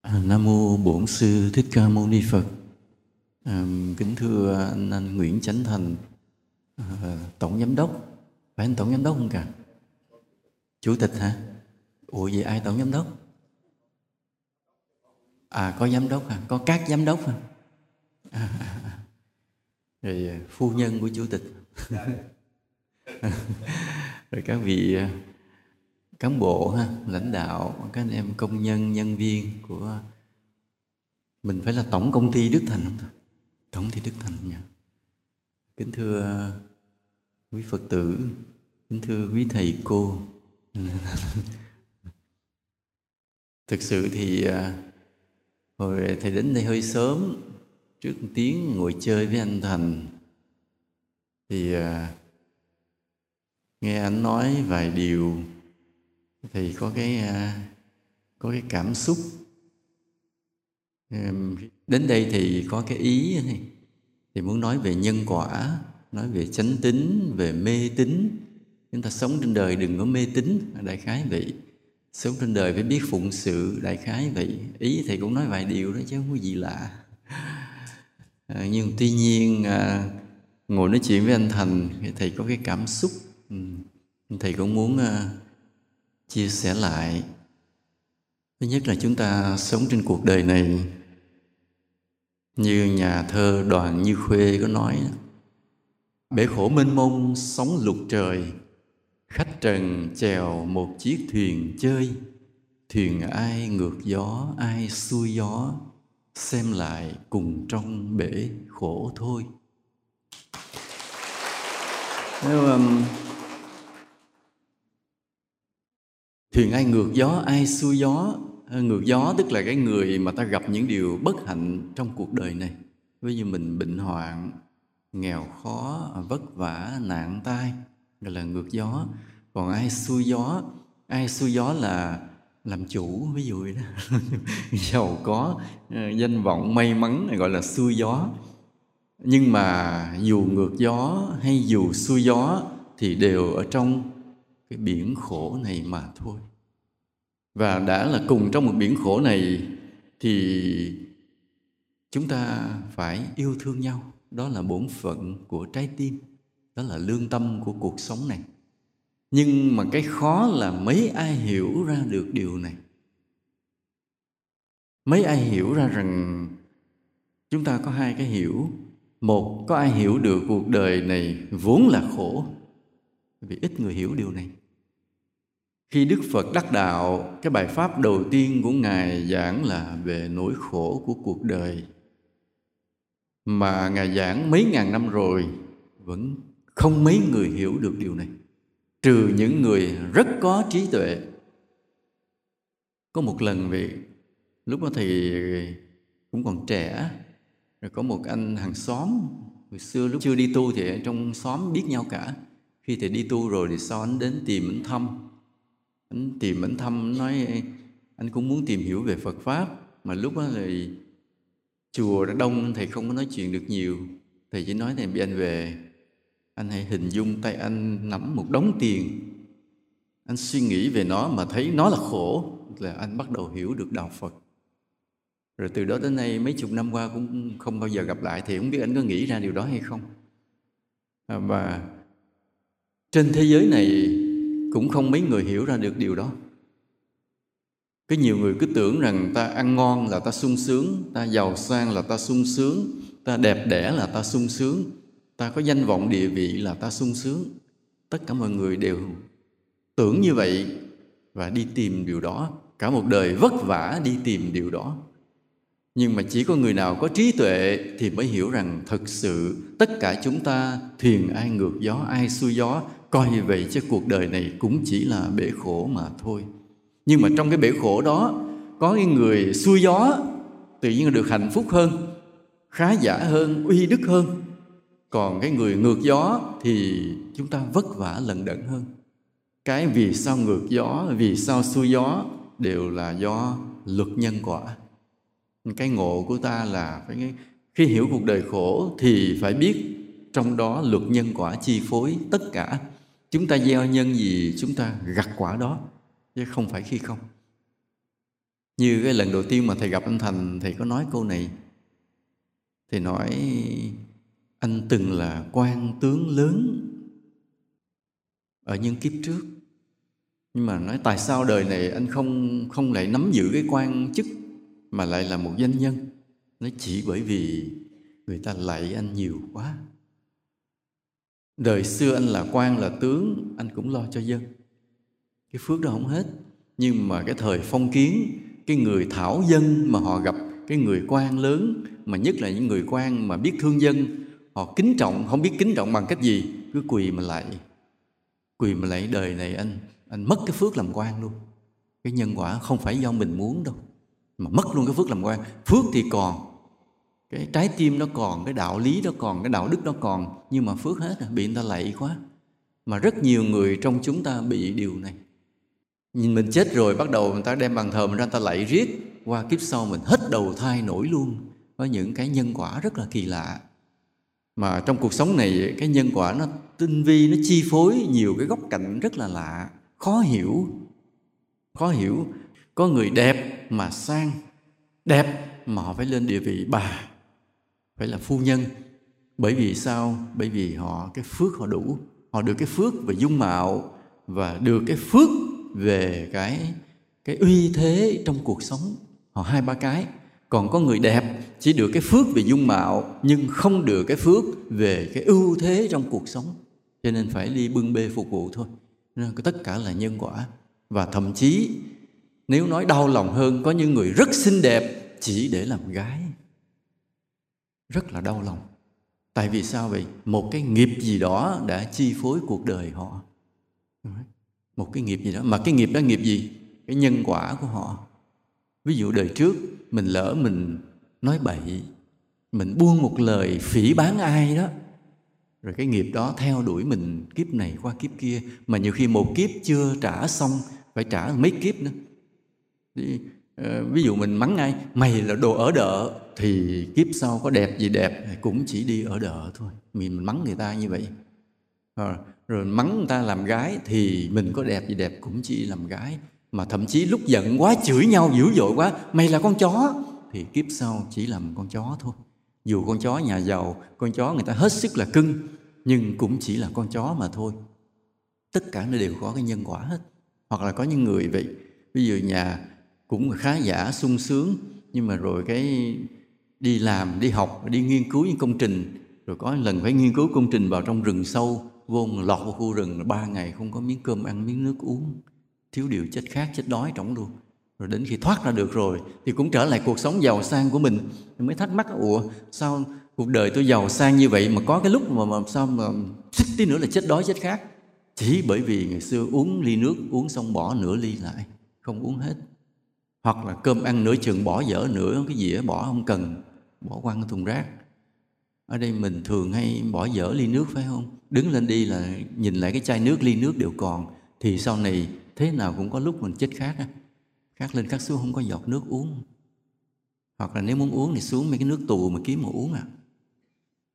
À, Nam mô Bổn sư Thích Ca Mâu Ni Phật. À, kính thưa anh, anh Nguyễn Chánh Thành, à, tổng giám đốc. Phải anh tổng giám đốc không cả? Chủ tịch hả? Ủa vậy ai tổng giám đốc? À có giám đốc hả? Có các giám đốc hả? À, à, à. Rồi à, phu nhân của chủ tịch. rồi các vị à, cán bộ ha, lãnh đạo, các anh em công nhân, nhân viên của mình phải là tổng công ty Đức Thành không ta? Tổng công ty Đức Thành nha. Kính thưa quý Phật tử, kính thưa quý thầy cô. Thực sự thì à, hồi thầy đến đây hơi sớm, trước tiếng ngồi chơi với anh Thành thì à, nghe anh nói vài điều thì có cái à, có cái cảm xúc. Đến đây thì có cái ý này. Thì muốn nói về nhân quả nói về chánh tính về mê tín. Chúng ta sống trên đời đừng có mê tín đại khái vậy. Sống trên đời phải biết phụng sự đại khái vậy. Ý thì cũng nói vài điều đó chứ không có gì lạ. À, nhưng tuy nhiên à, ngồi nói chuyện với anh thành thầy có cái cảm xúc. Ừ. thầy cũng muốn à, chia sẻ lại. Thứ nhất là chúng ta sống trên cuộc đời này như nhà thơ đoàn như khuê có nói bể khổ mênh mông sóng lục trời khách trần chèo một chiếc thuyền chơi. Thuyền ai ngược gió ai xuôi gió xem lại cùng trong bể khổ thôi. Nếu um, thuyền ai ngược gió, ai xuôi gió? Ờ, ngược gió tức là cái người mà ta gặp những điều bất hạnh trong cuộc đời này. Ví dụ mình bệnh hoạn, nghèo khó, vất vả, nạn tai, gọi là ngược gió. Còn ai xuôi gió? Ai xuôi gió là làm chủ, ví dụ vậy đó. Giàu có ờ, danh vọng may mắn này gọi là xuôi gió. Nhưng mà dù ngược gió hay dù xuôi gió thì đều ở trong cái biển khổ này mà thôi. Và đã là cùng trong một biển khổ này thì chúng ta phải yêu thương nhau. Đó là bổn phận của trái tim. Đó là lương tâm của cuộc sống này. Nhưng mà cái khó là mấy ai hiểu ra được điều này? Mấy ai hiểu ra rằng chúng ta có hai cái hiểu. Một, có ai hiểu được cuộc đời này vốn là khổ? Vì ít người hiểu điều này khi đức phật đắc đạo, cái bài pháp đầu tiên của ngài giảng là về nỗi khổ của cuộc đời. Mà ngài giảng mấy ngàn năm rồi, vẫn không mấy người hiểu được điều này. Trừ những người rất có trí tuệ. Có một lần vì lúc đó thì cũng còn trẻ, rồi có một anh hàng xóm, hồi xưa lúc chưa đi tu thì trong xóm biết nhau cả. Khi thì đi tu rồi thì sau anh đến tìm anh thăm anh tìm, anh thăm nói, anh cũng muốn tìm hiểu về Phật pháp. Mà lúc đó thì chùa đã đông, thầy không có nói chuyện được nhiều. Thầy chỉ nói, thầy bị anh về. Anh hãy hình dung tay anh nắm một đống tiền. Anh suy nghĩ về nó mà thấy nó là khổ. Là anh bắt đầu hiểu được đạo Phật. Rồi từ đó đến nay mấy chục năm qua cũng không bao giờ gặp lại. Thì không biết anh có nghĩ ra điều đó hay không. À, và trên thế giới này cũng không mấy người hiểu ra được điều đó. Cái nhiều người cứ tưởng rằng ta ăn ngon là ta sung sướng, ta giàu sang là ta sung sướng, ta đẹp đẽ là ta sung sướng, ta có danh vọng địa vị là ta sung sướng. Tất cả mọi người đều tưởng như vậy và đi tìm điều đó. Cả một đời vất vả đi tìm điều đó. Nhưng mà chỉ có người nào có trí tuệ thì mới hiểu rằng thực sự tất cả chúng ta thuyền ai ngược gió, ai xuôi gió coi vậy chứ cuộc đời này cũng chỉ là bể khổ mà thôi. Nhưng mà trong cái bể khổ đó, có cái người xuôi gió, tự nhiên được hạnh phúc hơn, khá giả hơn, uy đức hơn. Còn cái người ngược gió thì chúng ta vất vả lận đận hơn. Cái vì sao ngược gió, vì sao xuôi gió đều là do luật nhân quả. Cái ngộ của ta là phải khi hiểu cuộc đời khổ thì phải biết trong đó luật nhân quả chi phối tất cả chúng ta gieo nhân gì chúng ta gặt quả đó, chứ không phải khi không. Như cái lần đầu tiên mà thầy gặp anh thành, thầy có nói câu này. Thầy nói, anh từng là quan tướng lớn ở những kiếp trước. Nhưng mà nói, tại sao đời này anh không không lại nắm giữ cái quan chức mà lại là một danh nhân? Nó chỉ bởi vì người ta lạy anh nhiều quá đời xưa anh là quan, là tướng, anh cũng lo cho dân. Cái phước đó không hết. Nhưng mà cái thời phong kiến, cái người thảo dân mà họ gặp cái người quan lớn, mà nhất là những người quan mà biết thương dân, họ kính trọng, không biết kính trọng bằng cách gì, cứ quỳ mà lại, quỳ mà lại đời này anh anh mất cái phước làm quan luôn. Cái nhân quả không phải do mình muốn đâu, mà mất luôn cái phước làm quan. Phước thì còn cái trái tim nó còn, cái đạo lý nó còn, cái đạo đức nó còn, nhưng mà phước hết bị người ta lạy quá. Mà rất nhiều người trong chúng ta bị điều này. Nhìn mình chết rồi, bắt đầu người ta đem bàn thờ mình ra, người ta lạy riết. Qua kiếp sau mình hết đầu thai nổi luôn có những cái nhân quả rất là kỳ lạ. Mà trong cuộc sống này, cái nhân quả nó tinh vi, nó chi phối nhiều cái góc cạnh rất là lạ, khó hiểu. Khó hiểu, có người đẹp mà sang, đẹp mà họ phải lên địa vị bà phải là phu nhân. Bởi vì sao? Bởi vì họ, cái phước họ đủ. Họ được cái phước về dung mạo và được cái phước về cái cái uy thế trong cuộc sống. Họ hai ba cái. Còn có người đẹp chỉ được cái phước về dung mạo nhưng không được cái phước về cái ưu thế trong cuộc sống. Cho nên phải đi bưng bê phục vụ thôi. Nên tất cả là nhân quả. Và thậm chí, nếu nói đau lòng hơn, có những người rất xinh đẹp chỉ để làm gái rất là đau lòng. Tại vì sao vậy? Một cái nghiệp gì đó đã chi phối cuộc đời họ. Một cái nghiệp gì đó. Mà cái nghiệp đó nghiệp gì? Cái nhân quả của họ. Ví dụ đời trước, mình lỡ mình nói bậy, mình buông một lời phỉ bán ai đó, rồi cái nghiệp đó theo đuổi mình kiếp này qua kiếp kia, mà nhiều khi một kiếp chưa trả xong, phải trả mấy kiếp nữa. Ờ, ví dụ mình mắng ai mày là đồ ở đợ thì kiếp sau có đẹp gì đẹp cũng chỉ đi ở đợ thôi. Mình mình mắng người ta như vậy. À, rồi mắng người ta làm gái thì mình có đẹp gì đẹp cũng chỉ làm gái. Mà thậm chí lúc giận quá chửi nhau dữ dội quá mày là con chó thì kiếp sau chỉ làm con chó thôi. Dù con chó nhà giàu con chó người ta hết sức là cưng nhưng cũng chỉ là con chó mà thôi. Tất cả nó đều có cái nhân quả hết. Hoặc là có những người vậy ví dụ nhà cũng khá giả sung sướng. Nhưng mà rồi cái đi làm đi học đi nghiên cứu những công trình. Rồi có lần phải nghiên cứu công trình vào trong rừng sâu vô lọt vào khu rừng ba ngày không có miếng cơm ăn miếng nước uống. Thiếu điều chết khác chết đói trong luôn. Rồi đến khi thoát ra được rồi thì cũng trở lại cuộc sống giàu sang của mình. Mới thắc mắc ủa sao cuộc đời tôi giàu sang như vậy mà có cái lúc mà, mà sao mà xích tí nữa là chết đói chết khác chỉ bởi vì ngày xưa uống ly nước uống xong bỏ nửa ly lại không uống hết hoặc là cơm ăn nửa chừng, bỏ dở nửa, cái dĩa bỏ không cần. Bỏ quăng thùng rác. Ở đây mình thường hay bỏ dở ly nước, phải không? Đứng lên đi là nhìn lại cái chai nước, ly nước đều còn. Thì sau này thế nào cũng có lúc mình chết khát á. Khát lên khát xuống, không có giọt nước uống. Hoặc là nếu muốn uống thì xuống mấy cái nước tù mà kiếm mà uống à.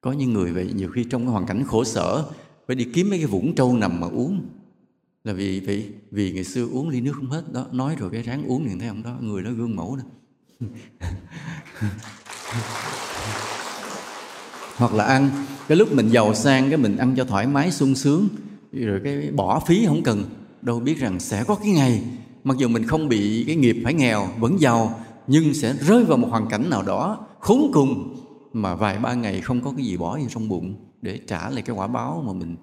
Có những người vậy, nhiều khi trong cái hoàn cảnh khổ sở, phải đi kiếm mấy cái vũng trâu nằm mà uống là vì vì vì ngày xưa uống ly nước không hết, đó, nói rồi cái ráng uống liền thấy không đó, người đó gương mẫu đó. Hoặc là ăn, cái lúc mình giàu sang, cái mình ăn cho thoải mái, sung sướng, rồi cái bỏ phí không cần, đâu biết rằng sẽ có cái ngày, mặc dù mình không bị cái nghiệp phải nghèo, vẫn giàu, nhưng sẽ rơi vào một hoàn cảnh nào đó khốn cùng mà vài ba ngày không có cái gì bỏ gì trong bụng để trả lại cái quả báo mà mình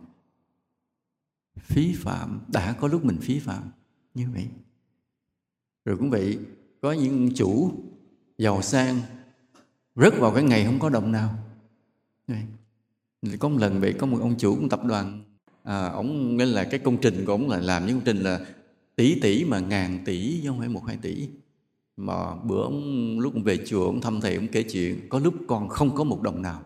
phí phạm đã có lúc mình phí phạm như vậy. Rồi cũng vậy có những chủ giàu sang rớt vào cái ngày không có đồng nào. Có một lần vậy có một ông chủ của tập đoàn à, ông nên là cái công trình của ông là làm những công trình là tỷ tỷ mà ngàn tỷ chứ không phải một hai tỷ. Mà bữa ông lúc về chùa ông thăm thầy ông kể chuyện có lúc còn không có một đồng nào.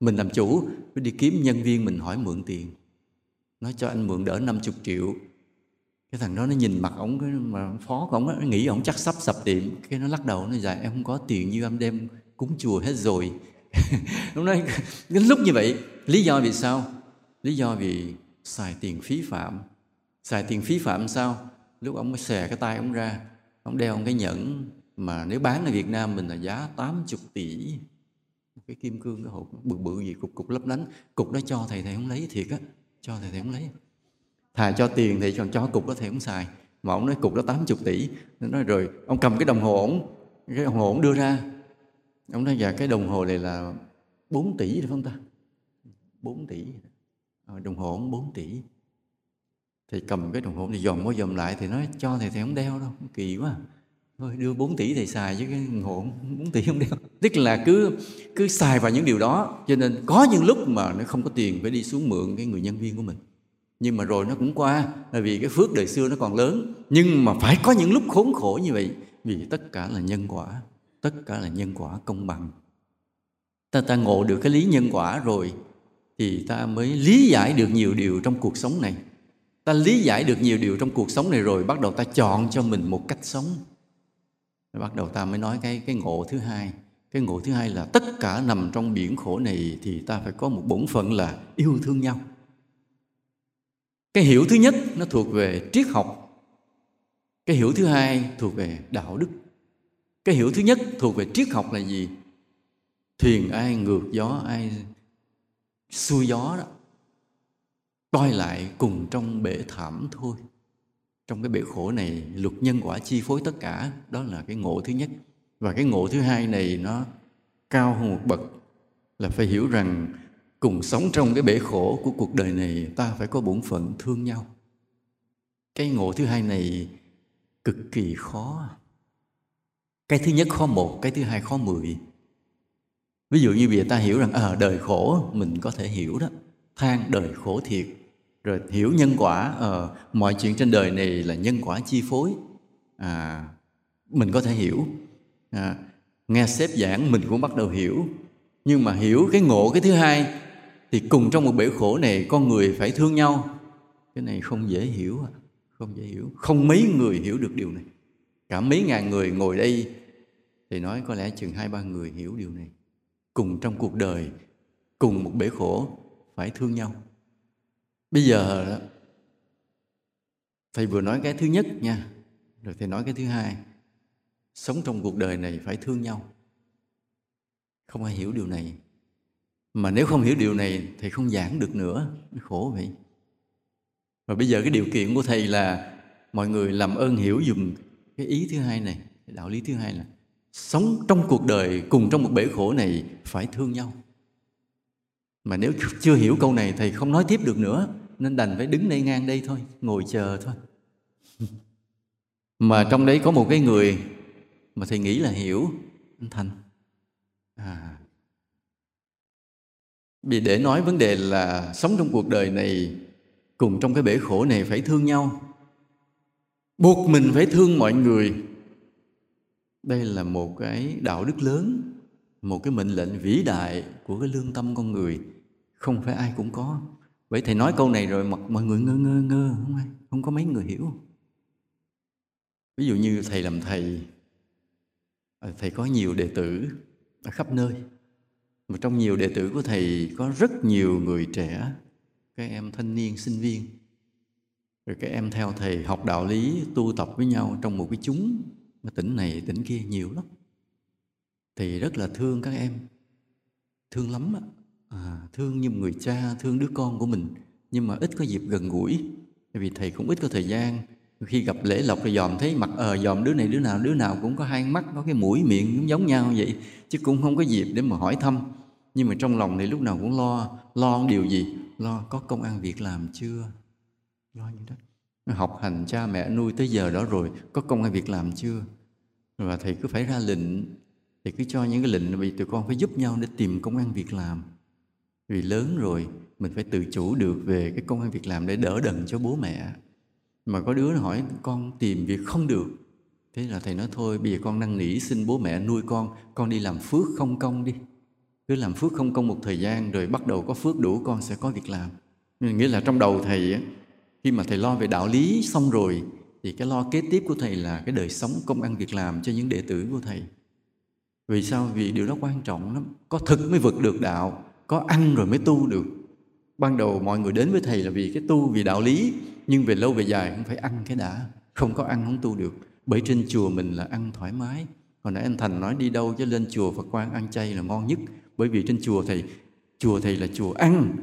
Mình làm chủ phải đi kiếm nhân viên mình hỏi mượn tiền nói cho anh mượn đỡ 50 triệu. Cái thằng đó nó nhìn mặt ổng, cái mà phó của ổng nó nghĩ ổng chắc sắp sập tiệm cái nó lắc đầu, nó dài dạ, em không có tiền như em đem cúng chùa hết rồi. Lúc nói đến lúc như vậy, lý do vì sao? Lý do vì xài tiền phí phạm. Xài tiền phí phạm sao? Lúc ông mới xè cái tay ông ra ông đeo cái nhẫn mà nếu bán ở Việt Nam mình là giá 80 tỷ. Cái kim cương cái hộp bự bự gì, cục cục lấp lánh. Cục đó cho thầy thầy không lấy thiệt á cho thầy thầy không lấy. Thà cho tiền thì còn cho cục đó thầy không xài. Mà ông nói cục đó 80 tỷ. Nó nói rồi, ông cầm cái đồng hồ ổng, cái đồng hồ ổng đưa ra. Ông nói dạ cái đồng hồ này là 4 tỷ phải không ta? 4 tỷ. Ờ, đồng hồ ổng 4 tỷ. Thì cầm cái đồng hồ thì dòm qua dòm lại thì nói, cho thầy thầy không đeo đâu, kỳ quá thôi, đưa 4 tỷ thầy xài chứ cái ngộ 4 tỷ không đeo tức là cứ cứ xài vào những điều đó, cho nên có những lúc mà nó không có tiền phải đi xuống mượn cái người nhân viên của mình. Nhưng mà rồi nó cũng qua là vì cái phước đời xưa nó còn lớn. Nhưng mà phải có những lúc khốn khổ như vậy, vì tất cả là nhân quả, tất cả là nhân quả công bằng. Ta ta ngộ được cái lý nhân quả rồi, thì ta mới lý giải được nhiều điều trong cuộc sống này. Ta lý giải được nhiều điều trong cuộc sống này rồi, bắt đầu ta chọn cho mình một cách sống bắt đầu ta mới nói cái cái ngộ thứ hai. Cái ngộ thứ hai là tất cả nằm trong biển khổ này thì ta phải có một bổn phận là yêu thương nhau. Cái hiểu thứ nhất nó thuộc về triết học. Cái hiểu thứ hai thuộc về đạo đức. Cái hiểu thứ nhất thuộc về triết học là gì? Thuyền ai ngược gió ai xuôi gió đó. Coi lại cùng trong bể thảm thôi trong cái bể khổ này luật nhân quả chi phối tất cả đó là cái ngộ thứ nhất. Và cái ngộ thứ hai này nó cao hơn một bậc là phải hiểu rằng cùng sống trong cái bể khổ của cuộc đời này ta phải có bổn phận thương nhau. Cái ngộ thứ hai này cực kỳ khó. Cái thứ nhất khó một cái thứ hai khó mười. Ví dụ như bây giờ ta hiểu rằng à, đời khổ mình có thể hiểu đó. Than đời khổ thiệt rồi hiểu nhân quả à, mọi chuyện trên đời này là nhân quả chi phối. À, mình có thể hiểu. À, nghe sếp giảng mình cũng bắt đầu hiểu. Nhưng mà hiểu cái ngộ cái thứ hai thì cùng trong một bể khổ này con người phải thương nhau. Cái này không dễ hiểu không dễ hiểu. Không mấy người hiểu được điều này. Cả mấy ngàn người ngồi đây thì nói có lẽ chừng hai ba người hiểu điều này. Cùng trong cuộc đời cùng một bể khổ phải thương nhau bây giờ thầy vừa nói cái thứ nhất nha rồi thầy nói cái thứ hai. Sống trong cuộc đời này phải thương nhau. Không ai hiểu điều này. Mà nếu không hiểu điều này thì không giảng được nữa. Khổ vậy. Và bây giờ cái điều kiện của thầy là mọi người làm ơn hiểu dùm cái ý thứ hai này đạo lý thứ hai là sống trong cuộc đời cùng trong một bể khổ này phải thương nhau. Mà nếu chưa hiểu câu này thầy không nói tiếp được nữa nên đành phải đứng đây ngang đây thôi, ngồi chờ thôi. Mà trong đấy có một cái người mà thầy nghĩ là hiểu, anh thành. À. Vì để nói vấn đề là sống trong cuộc đời này, cùng trong cái bể khổ này phải thương nhau. Buộc mình phải thương mọi người. Đây là một cái đạo đức lớn, một cái mệnh lệnh vĩ đại của cái lương tâm con người. Không phải ai cũng có vậy thầy nói câu này rồi mọi người ngơ ngơ ngơ, không ai, không có mấy người hiểu. Ví dụ như thầy làm thầy ờ, thầy có nhiều đệ tử ở khắp nơi, mà trong nhiều đệ tử của thầy có rất nhiều người trẻ, các em thanh niên, sinh viên. Rồi các em theo thầy học đạo lý, tu tập với nhau trong một cái chúng, mà tỉnh này, tỉnh kia nhiều lắm. Thì rất là thương các em, thương lắm à, thương như người cha thương đứa con của mình nhưng mà ít có dịp gần gũi. Vì thầy cũng ít có thời gian. Khi gặp lễ lộc thì dòm thấy mặt ờ dòm đứa này đứa nào đứa nào cũng có hai mắt có cái mũi miệng cũng giống nhau vậy chứ cũng không có dịp để mà hỏi thăm. Nhưng mà trong lòng thì lúc nào cũng lo lo điều gì? Lo có công ăn việc làm chưa? Lo như đó. Học hành cha mẹ nuôi tới giờ đó rồi có công ăn việc làm chưa? Và thầy cứ phải ra lệnh thì cứ cho những cái lệnh vì tụi con phải giúp nhau để tìm công ăn việc làm vì lớn rồi, mình phải tự chủ được về cái công ăn việc làm để đỡ đần cho bố mẹ. Mà có đứa hỏi, con tìm việc không được? Thế là thầy nói, thôi, bây giờ con năn nỉ xin bố mẹ nuôi con con đi làm phước không công đi. Cứ làm phước không công một thời gian rồi bắt đầu có phước đủ, con sẽ có việc làm. Nghĩa là trong đầu thầy khi mà thầy lo về đạo lý xong rồi, thì cái lo kế tiếp của thầy là cái đời sống công ăn việc làm cho những đệ tử của thầy. Vì sao? Vì điều đó quan trọng lắm. Có thực mới vực được đạo có ăn rồi mới tu được. Ban đầu mọi người đến với thầy là vì cái tu vì đạo lý, nhưng về lâu về dài cũng phải ăn cái đã. Không có ăn không tu được. Bởi trên chùa mình là ăn thoải mái. Hồi nãy anh thành nói đi đâu chứ lên chùa phật quan ăn chay là ngon nhất. Bởi vì trên chùa thầy chùa thầy là chùa ăn.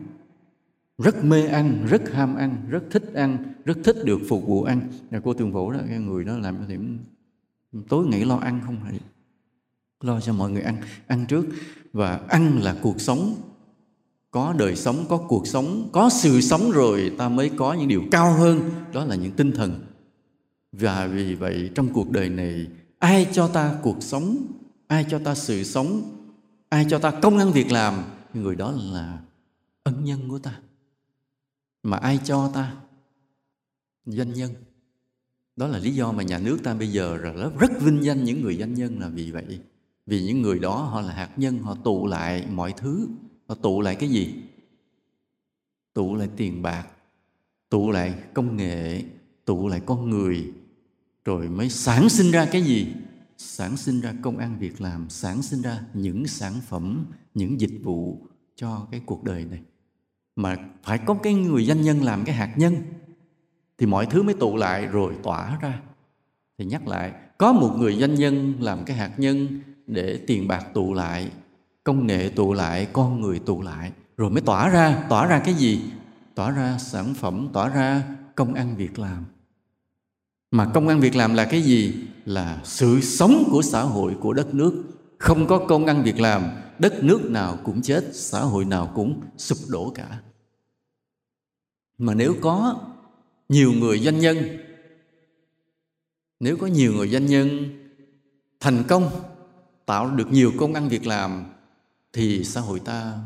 Rất mê ăn, rất ham ăn, rất thích ăn, rất thích được phục vụ ăn. Là cô tường vũ đó, cái người đó làm cho thì tối nghĩ lo ăn không phải lo cho mọi người ăn ăn trước. Và ăn là cuộc sống có đời sống có cuộc sống có sự sống rồi ta mới có những điều cao hơn. Đó là những tinh thần. Và vì vậy trong cuộc đời này ai cho ta cuộc sống ai cho ta sự sống ai cho ta công ăn việc làm người đó là ân nhân của ta. Mà ai cho ta? Doanh nhân. Đó là lý do mà nhà nước ta bây giờ rất, rất vinh danh những người doanh nhân là vì vậy. Vì những người đó họ là hạt nhân họ tụ lại mọi thứ họ tụ lại cái gì? Tụ lại tiền bạc, tụ lại công nghệ, tụ lại con người. Rồi mới sản sinh ra cái gì? Sản sinh ra công ăn việc làm, sản sinh ra những sản phẩm, những dịch vụ cho cái cuộc đời này. Mà phải có cái người doanh nhân làm cái hạt nhân, thì mọi thứ mới tụ lại rồi tỏa ra. Thì nhắc lại, có một người doanh nhân làm cái hạt nhân để tiền bạc tụ lại công nghệ tụ lại, con người tụ lại. Rồi mới tỏa ra tỏa ra cái gì? Tỏa ra sản phẩm, tỏa ra công ăn việc làm. Mà công ăn việc làm là cái gì? Là sự sống của xã hội, của đất nước. Không có công ăn việc làm, đất nước nào cũng chết, xã hội nào cũng sụp đổ cả. Mà nếu có nhiều người doanh nhân, nếu có nhiều người doanh nhân thành công, tạo được nhiều công ăn việc làm thì xã hội ta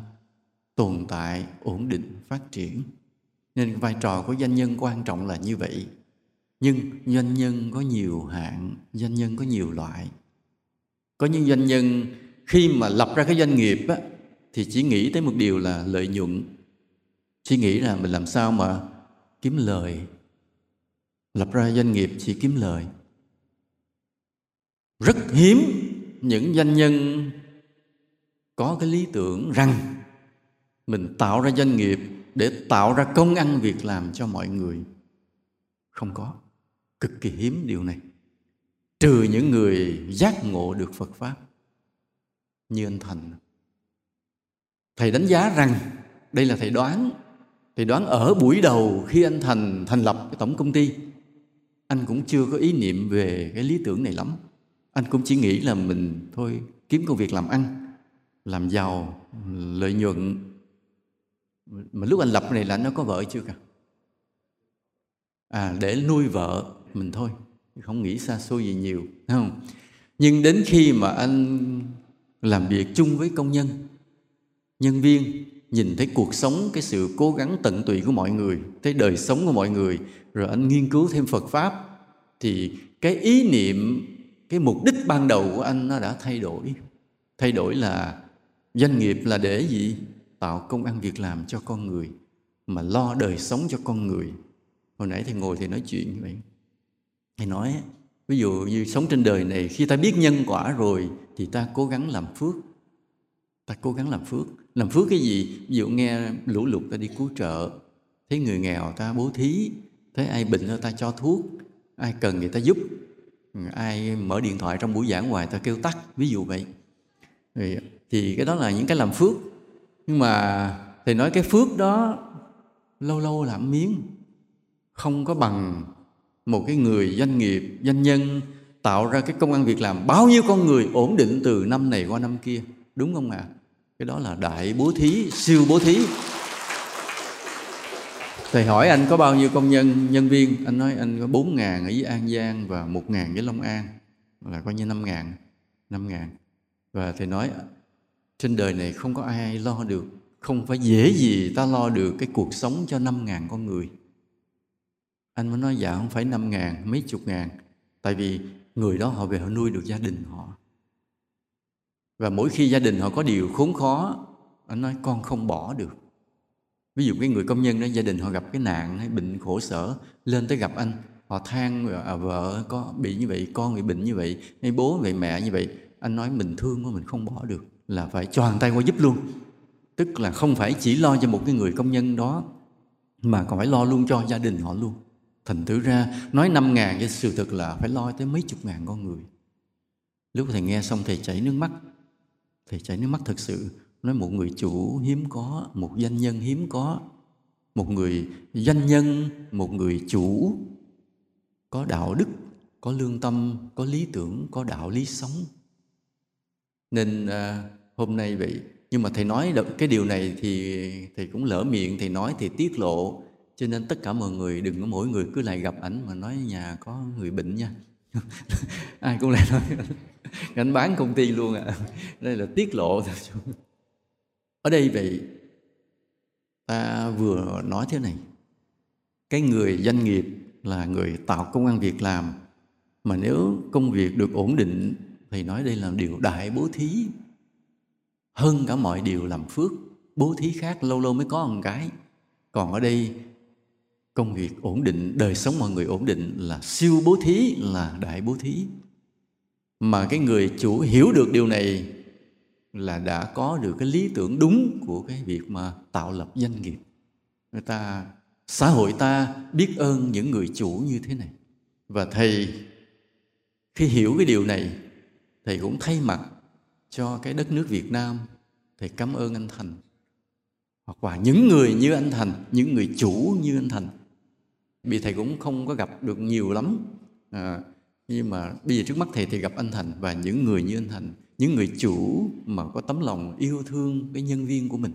tồn tại ổn định phát triển. Nên vai trò của doanh nhân quan trọng là như vậy. Nhưng doanh nhân có nhiều hạng doanh nhân có nhiều loại. Có những doanh nhân khi mà lập ra cái doanh nghiệp á, thì chỉ nghĩ tới một điều là lợi nhuận. Chỉ nghĩ là mình làm sao mà kiếm lời. Lập ra doanh nghiệp chỉ kiếm lời. Rất hiếm những doanh nhân có cái lý tưởng rằng mình tạo ra doanh nghiệp để tạo ra công ăn việc làm cho mọi người. Không có. Cực kỳ hiếm điều này. Trừ những người giác ngộ được phật pháp. Như anh thành. Thầy đánh giá rằng đây là thầy đoán. Thầy đoán ở buổi đầu khi anh thành thành lập cái tổng công ty, anh cũng chưa có ý niệm về cái lý tưởng này lắm. Anh cũng chỉ nghĩ là mình thôi kiếm công việc làm ăn làm giàu, lợi nhuận. Mà lúc anh lập này là anh nó có vợ chưa cả à để nuôi vợ mình thôi, không nghĩ xa xôi gì nhiều không? Nhưng đến khi mà anh làm việc chung với công nhân nhân viên, nhìn thấy cuộc sống, cái sự cố gắng tận tụy của mọi người, thấy đời sống của mọi người, rồi anh nghiên cứu thêm phật pháp, thì cái ý niệm, cái mục đích ban đầu của anh nó đã thay đổi. Thay đổi là doanh nghiệp là để gì? Tạo công ăn việc làm cho con người, mà lo đời sống cho con người. Hồi nãy thầy ngồi thì nói chuyện như vậy. Thầy nói, ví dụ như sống trên đời này, khi ta biết nhân quả rồi, thì ta cố gắng làm phước. Ta cố gắng làm phước. Làm phước cái gì? Ví dụ nghe lũ lụt ta đi cứu trợ, thấy người nghèo ta bố thí, thấy ai bệnh ta cho thuốc, ai cần người ta giúp. Ai mở điện thoại trong buổi giảng ngoài ta kêu tắt, ví dụ vậy. Thì thì cái đó là những cái làm phước. Nhưng mà thầy nói cái phước đó lâu lâu làm miếng. Không có bằng một cái người doanh nghiệp, doanh nhân tạo ra cái công ăn việc làm. Bao nhiêu con người ổn định từ năm này qua năm kia, đúng không ạ? À? cái đó là đại bố thí, siêu bố thí. Thầy hỏi anh có bao nhiêu công nhân nhân viên? Anh nói anh có bốn ngàn ở với an giang và một ngàn với long an. Là coi như năm ngàn năm ngàn. Và thầy nói trên đời này không có ai lo được không phải dễ gì ta lo được cái cuộc sống cho năm ngàn con người. Anh mới nói dạ không phải năm ngàn mấy chục ngàn tại vì người đó họ về họ nuôi được gia đình họ. Và mỗi khi gia đình họ có điều khốn khó anh nói con không bỏ được. Ví dụ cái người công nhân đó gia đình họ gặp cái nạn hay bệnh khổ sở lên tới gặp anh họ than ờ, à, vợ có bị như vậy con bị bệnh như vậy hay bố vậy mẹ như vậy. Anh nói mình thương mà mình không bỏ được là phải choàng tay qua giúp luôn. Tức là không phải chỉ lo cho một cái người công nhân đó, mà còn phải lo luôn cho gia đình họ luôn. Thành thử ra, nói năm ngàn với sự thật là phải lo tới mấy chục ngàn con người. Lúc thầy nghe xong thầy chảy nước mắt. Thầy chảy nước mắt thật sự. Nói một người chủ hiếm có, một doanh nhân hiếm có, một người doanh nhân, một người chủ, có đạo đức, có lương tâm, có lý tưởng, có đạo lý sống nên à, hôm nay vậy. Nhưng mà thầy nói được cái điều này thì thầy cũng lỡ miệng thầy nói thì tiết lộ. Cho nên tất cả mọi người đừng có mỗi người cứ lại gặp ảnh mà nói nhà có người bệnh nha. Ai cũng lại nói anh bán công ty luôn à đây là tiết lộ ở đây vậy ta vừa nói thế này. Cái người doanh nghiệp là người tạo công an việc làm. Mà nếu công việc được ổn định thì nói đây là điều đại bố thí. Hơn cả mọi điều làm phước, bố thí khác lâu lâu mới có một cái. Còn ở đây, công việc ổn định, đời sống mọi người ổn định là siêu bố thí, là đại bố thí. Mà cái người chủ hiểu được điều này là đã có được cái lý tưởng đúng của cái việc mà tạo lập doanh nghiệp. Người ta, xã hội ta biết ơn những người chủ như thế này. Và thầy khi hiểu cái điều này thầy cũng thay mặt cho cái đất nước Việt Nam thầy cảm ơn anh Thành. Hoặc là những người như anh Thành những người chủ như anh Thành. Vì thầy cũng không có gặp được nhiều lắm. À, nhưng mà bây giờ trước mắt thầy thì gặp anh Thành và những người như anh Thành những người chủ mà có tấm lòng yêu thương cái nhân viên của mình.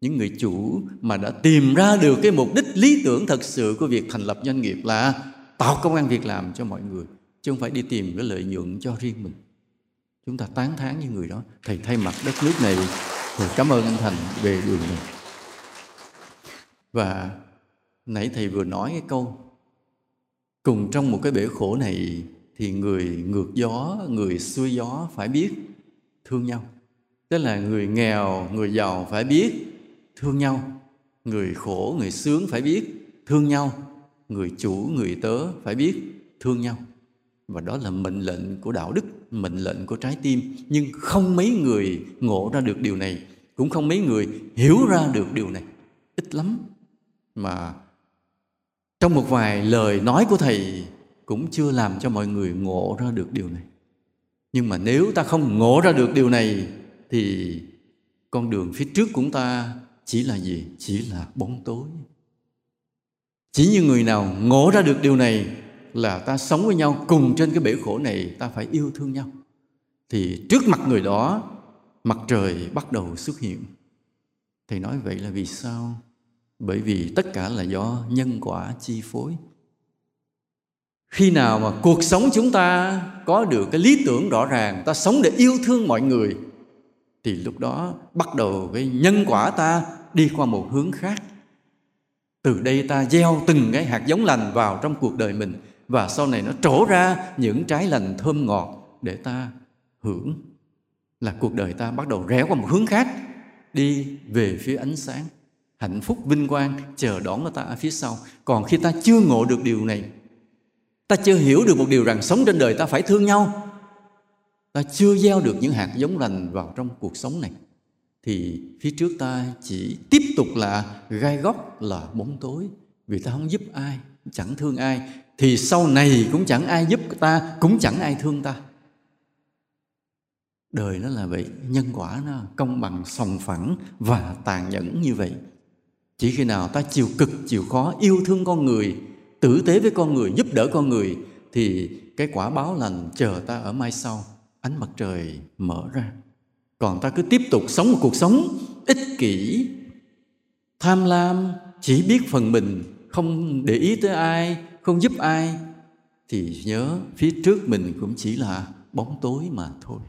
Những người chủ mà đã tìm ra được cái mục đích lý tưởng thật sự của việc thành lập doanh nghiệp là tạo công an việc làm cho mọi người chứ không phải đi tìm cái lợi nhuận cho riêng mình chúng ta tán thán những người đó. Thầy thay mặt đất nước này thầy cảm ơn anh thành về điều này. Và nãy thầy vừa nói cái câu, cùng trong một cái bể khổ này thì người ngược gió, người xuôi gió phải biết thương nhau. Tức là người nghèo, người giàu phải biết thương nhau. Người khổ, người sướng phải biết thương nhau. Người chủ, người tớ phải biết thương nhau và đó là mệnh lệnh của đạo đức, mệnh lệnh của trái tim. Nhưng không mấy người ngộ ra được điều này. Cũng không mấy người hiểu ra được điều này. Ít lắm. Mà trong một vài lời nói của thầy cũng chưa làm cho mọi người ngộ ra được điều này. Nhưng mà nếu ta không ngộ ra được điều này, thì con đường phía trước của ta chỉ là gì? Chỉ là bóng tối. Chỉ như người nào ngộ ra được điều này là ta sống với nhau, cùng trên cái bể khổ này ta phải yêu thương nhau. Thì trước mặt người đó, mặt trời bắt đầu xuất hiện. Thầy nói vậy là vì sao? Bởi vì tất cả là do nhân quả chi phối. Khi nào mà cuộc sống chúng ta có được cái lý tưởng rõ ràng, ta sống để yêu thương mọi người, thì lúc đó bắt đầu cái nhân quả ta đi qua một hướng khác. Từ đây ta gieo từng cái hạt giống lành vào trong cuộc đời mình và sau này nó trổ ra những trái lành thơm ngọt để ta hưởng. Là cuộc đời ta bắt đầu rẽ qua một hướng khác, đi về phía ánh sáng, hạnh phúc vinh quang, chờ đón người ta ở phía sau. Còn khi ta chưa ngộ được điều này, ta chưa hiểu được một điều rằng sống trên đời ta phải thương nhau, ta chưa gieo được những hạt giống lành vào trong cuộc sống này, thì phía trước ta chỉ tiếp tục là gai góc, là bóng tối. Vì ta không giúp ai, chẳng thương ai thì sau này cũng chẳng ai giúp ta, cũng chẳng ai thương ta. Đời nó là vậy, nhân quả nó công bằng, sòng phẳng và tàn nhẫn như vậy. Chỉ khi nào ta chịu cực, chịu khó, yêu thương con người, tử tế với con người, giúp đỡ con người, thì cái quả báo lành chờ ta ở mai sau, ánh mặt trời mở ra. Còn ta cứ tiếp tục sống một cuộc sống ích kỷ, tham lam, chỉ biết phần mình, không để ý tới ai không giúp ai, thì nhớ phía trước mình cũng chỉ là bóng tối mà thôi.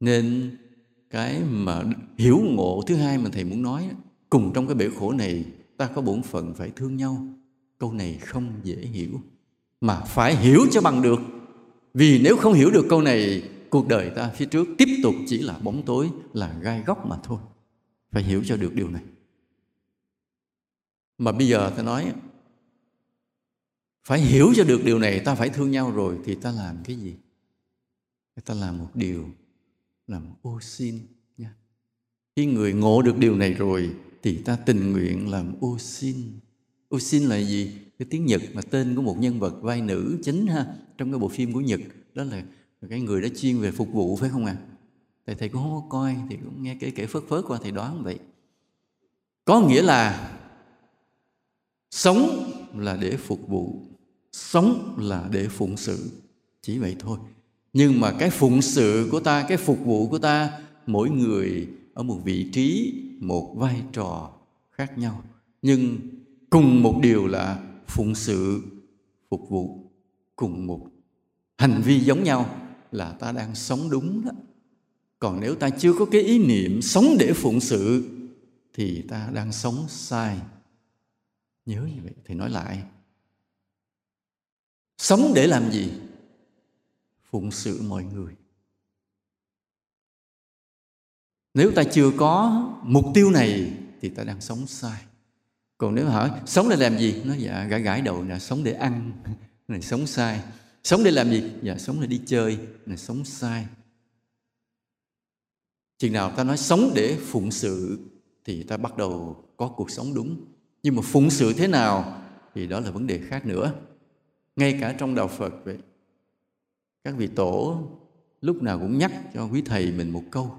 Nên cái mà hiểu ngộ thứ hai mà thầy muốn nói cùng trong cái bể khổ này ta có bổn phận phải thương nhau. Câu này không dễ hiểu, mà phải hiểu cho bằng được. Vì nếu không hiểu được câu này, cuộc đời ta phía trước tiếp tục chỉ là bóng tối, là gai góc mà thôi. Phải hiểu cho được điều này. Mà bây giờ ta nói phải hiểu cho được điều này, ta phải thương nhau rồi thì ta làm cái gì? Ta làm một điều, làm ô xin nha khi người ngộ được điều này rồi thì ta tình nguyện làm ô xin. Ô xin là gì? Cái tiếng nhật mà tên của một nhân vật vai nữ chính ha, trong cái bộ phim của nhật. Đó là cái người đó chuyên về phục vụ, phải không ạ? À? thầy thầy cũng không có coi thì cũng nghe kể kể phớt phớt qua, thầy đoán vậy. Có nghĩa là sống là để phục vụ sống là để phụng sự. Chỉ vậy thôi. Nhưng mà cái phụng sự của ta, cái phục vụ của ta, mỗi người ở một vị trí, một vai trò khác nhau. Nhưng cùng một điều là phụng sự, phục vụ cùng một hành vi giống nhau là ta đang sống đúng đó. Còn nếu ta chưa có cái ý niệm sống để phụng sự, thì ta đang sống sai. Nhớ như vậy thì nói lại sống để làm gì? Phụng sự mọi người. Nếu ta chưa có mục tiêu này thì ta đang sống sai. Còn nếu hỏi, sống để làm gì? Nó dạ gãi gãi đầu là sống để ăn. Này, sống sai. Sống để làm gì? Dạ sống để đi chơi. Này, sống sai. Chừng nào ta nói sống để phụng sự thì ta bắt đầu có cuộc sống đúng. Nhưng mà phụng sự thế nào thì đó là vấn đề khác nữa ngay cả trong đạo phật vậy, các vị tổ lúc nào cũng nhắc cho quý thầy mình một câu.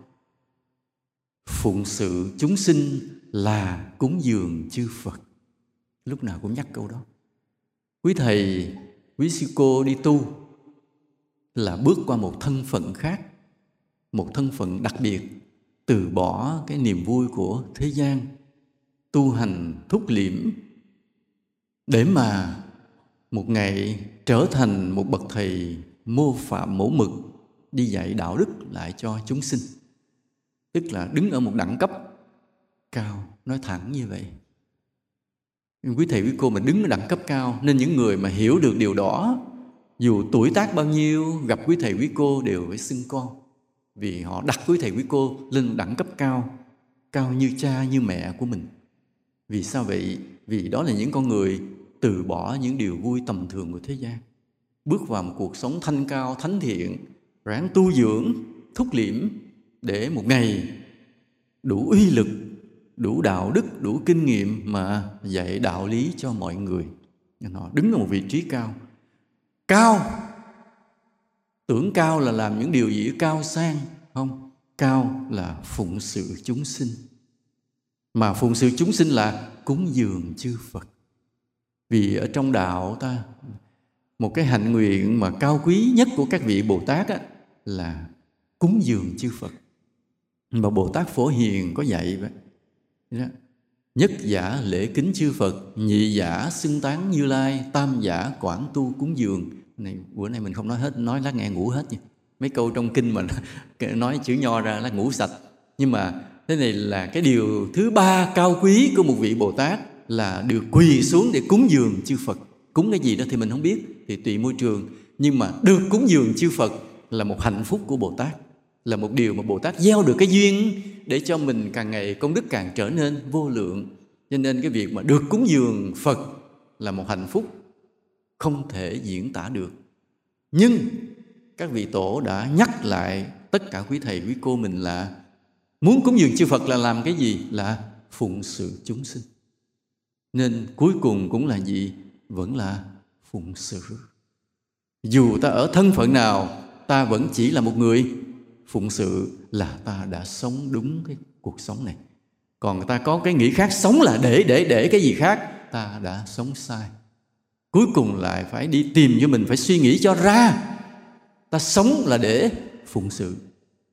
Phụng sự chúng sinh là cúng dường chư phật. Lúc nào cũng nhắc câu đó. Quý thầy, quý sư cô đi tu là bước qua một thân phận khác, một thân phận đặc biệt, từ bỏ cái niềm vui của thế gian, tu hành thúc liễm để mà một ngày trở thành một bậc thầy mô phạm mẫu mực, đi dạy đạo đức lại cho chúng sinh. Tức là đứng ở một đẳng cấp cao, nói thẳng như vậy. Quý thầy, quý cô mà đứng ở đẳng cấp cao, nên những người mà hiểu được điều đó, dù tuổi tác bao nhiêu, gặp quý thầy, quý cô đều phải xưng con. Vì họ đặt quý thầy, quý cô lên đẳng cấp cao cao như cha, như mẹ của mình. Vì sao vậy? Vì đó là những con người từ bỏ những điều vui tầm thường của thế gian, bước vào một cuộc sống thanh cao, thánh thiện, ráng tu dưỡng, thúc liễm để một ngày đủ uy lực, đủ đạo đức, đủ kinh nghiệm mà dạy đạo lý cho mọi người. Họ đứng ở một vị trí cao. Cao. Tưởng cao là làm những điều gì? Cao sang, không? Cao là phụng sự chúng sinh. Mà phụng sự chúng sinh là cúng dường chư phật vì ở trong đạo ta một cái hạnh nguyện mà cao quý nhất của các vị bồ tát á, là cúng dường chư phật. Mà bồ tát phổ hiền có dạy vậy. Đó. nhất giả lễ kính chư phật nhị giả xưng tán như lai tam giả quản tu cúng dường. Này bữa nay mình không nói hết nói lát nghe ngủ hết nha. Mấy câu trong kinh mà nói chữ nho ra là ngủ sạch. Nhưng mà thế này là cái điều thứ ba cao quý của một vị bồ tát là được quỳ xuống để cúng dường chư phật. Cúng cái gì đó thì mình không biết, thì tùy môi trường. Nhưng mà được cúng dường chư phật là một hạnh phúc của bồ tát, là một điều mà bồ tát gieo được cái duyên để cho mình càng ngày công đức càng trở nên vô lượng. Cho nên cái việc mà được cúng dường phật là một hạnh phúc không thể diễn tả được. Nhưng các vị tổ đã nhắc lại tất cả quý thầy, quý cô mình là muốn cúng dường chư phật là làm cái gì? Là phụng sự chúng sinh nên cuối cùng cũng là gì? Vẫn là phụng sự. Dù ta ở thân phận nào, ta vẫn chỉ là một người. Phụng sự là ta đã sống đúng cái cuộc sống này. Còn ta có cái nghĩ khác, sống là để để để cái gì khác, ta đã sống sai. Cuối cùng lại phải đi tìm cho mình, phải suy nghĩ cho ra. Ta sống là để phụng sự,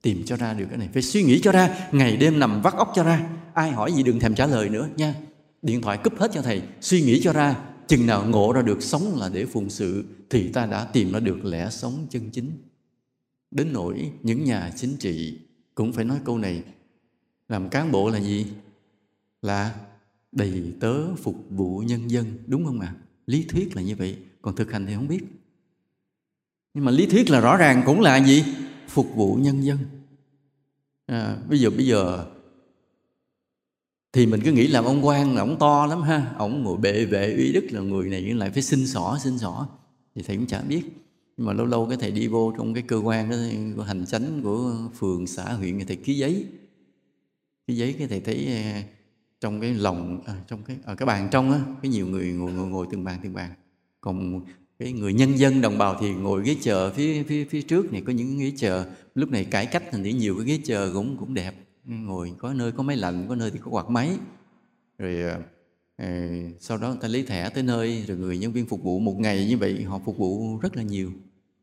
tìm cho ra được cái này. Phải suy nghĩ cho ra, ngày đêm nằm vắt óc cho ra. Ai hỏi gì đừng thèm trả lời nữa nha điện thoại cúp hết cho thầy suy nghĩ cho ra chừng nào ngộ ra được sống là để phụng sự thì ta đã tìm ra được lẽ sống chân chính. Đến nỗi những nhà chính trị cũng phải nói câu này làm cán bộ là gì? Là đầy tớ phục vụ nhân dân đúng không ạ? À? lý thuyết là như vậy còn thực hành thì không biết. Nhưng mà lý thuyết là rõ ràng cũng là gì? Phục vụ nhân dân. À, bây giờ bây giờ thì mình cứ nghĩ làm ông quan là ông to lắm ha. Ông ngồi bệ vệ uy đức là người này nhưng lại phải xin xỏ xin xỏ. Thì thầy cũng chả biết. Nhưng mà lâu lâu cái thầy đi vô trong cái cơ quan đó của hành chánh của phường xã huyện thì thầy ký giấy. Ký giấy cái thầy thấy à, trong cái lòng à, trong cái ở cái bàn trong á cái nhiều người ngồi ngồi ngồi từng bàn từng bàn. Còn cái người nhân dân đồng bào thì ngồi ghế chờ phía phía phía trước này có những ghế chờ. Lúc này cải cách thì nhiều cái ghế chờ cũng cũng đẹp. Ừ. ngồi có nơi có máy lạnh có nơi thì có quạt máy. Rồi à, sau đó người ta lấy thẻ tới nơi rồi người nhân viên phục vụ một ngày như vậy họ phục vụ rất là nhiều.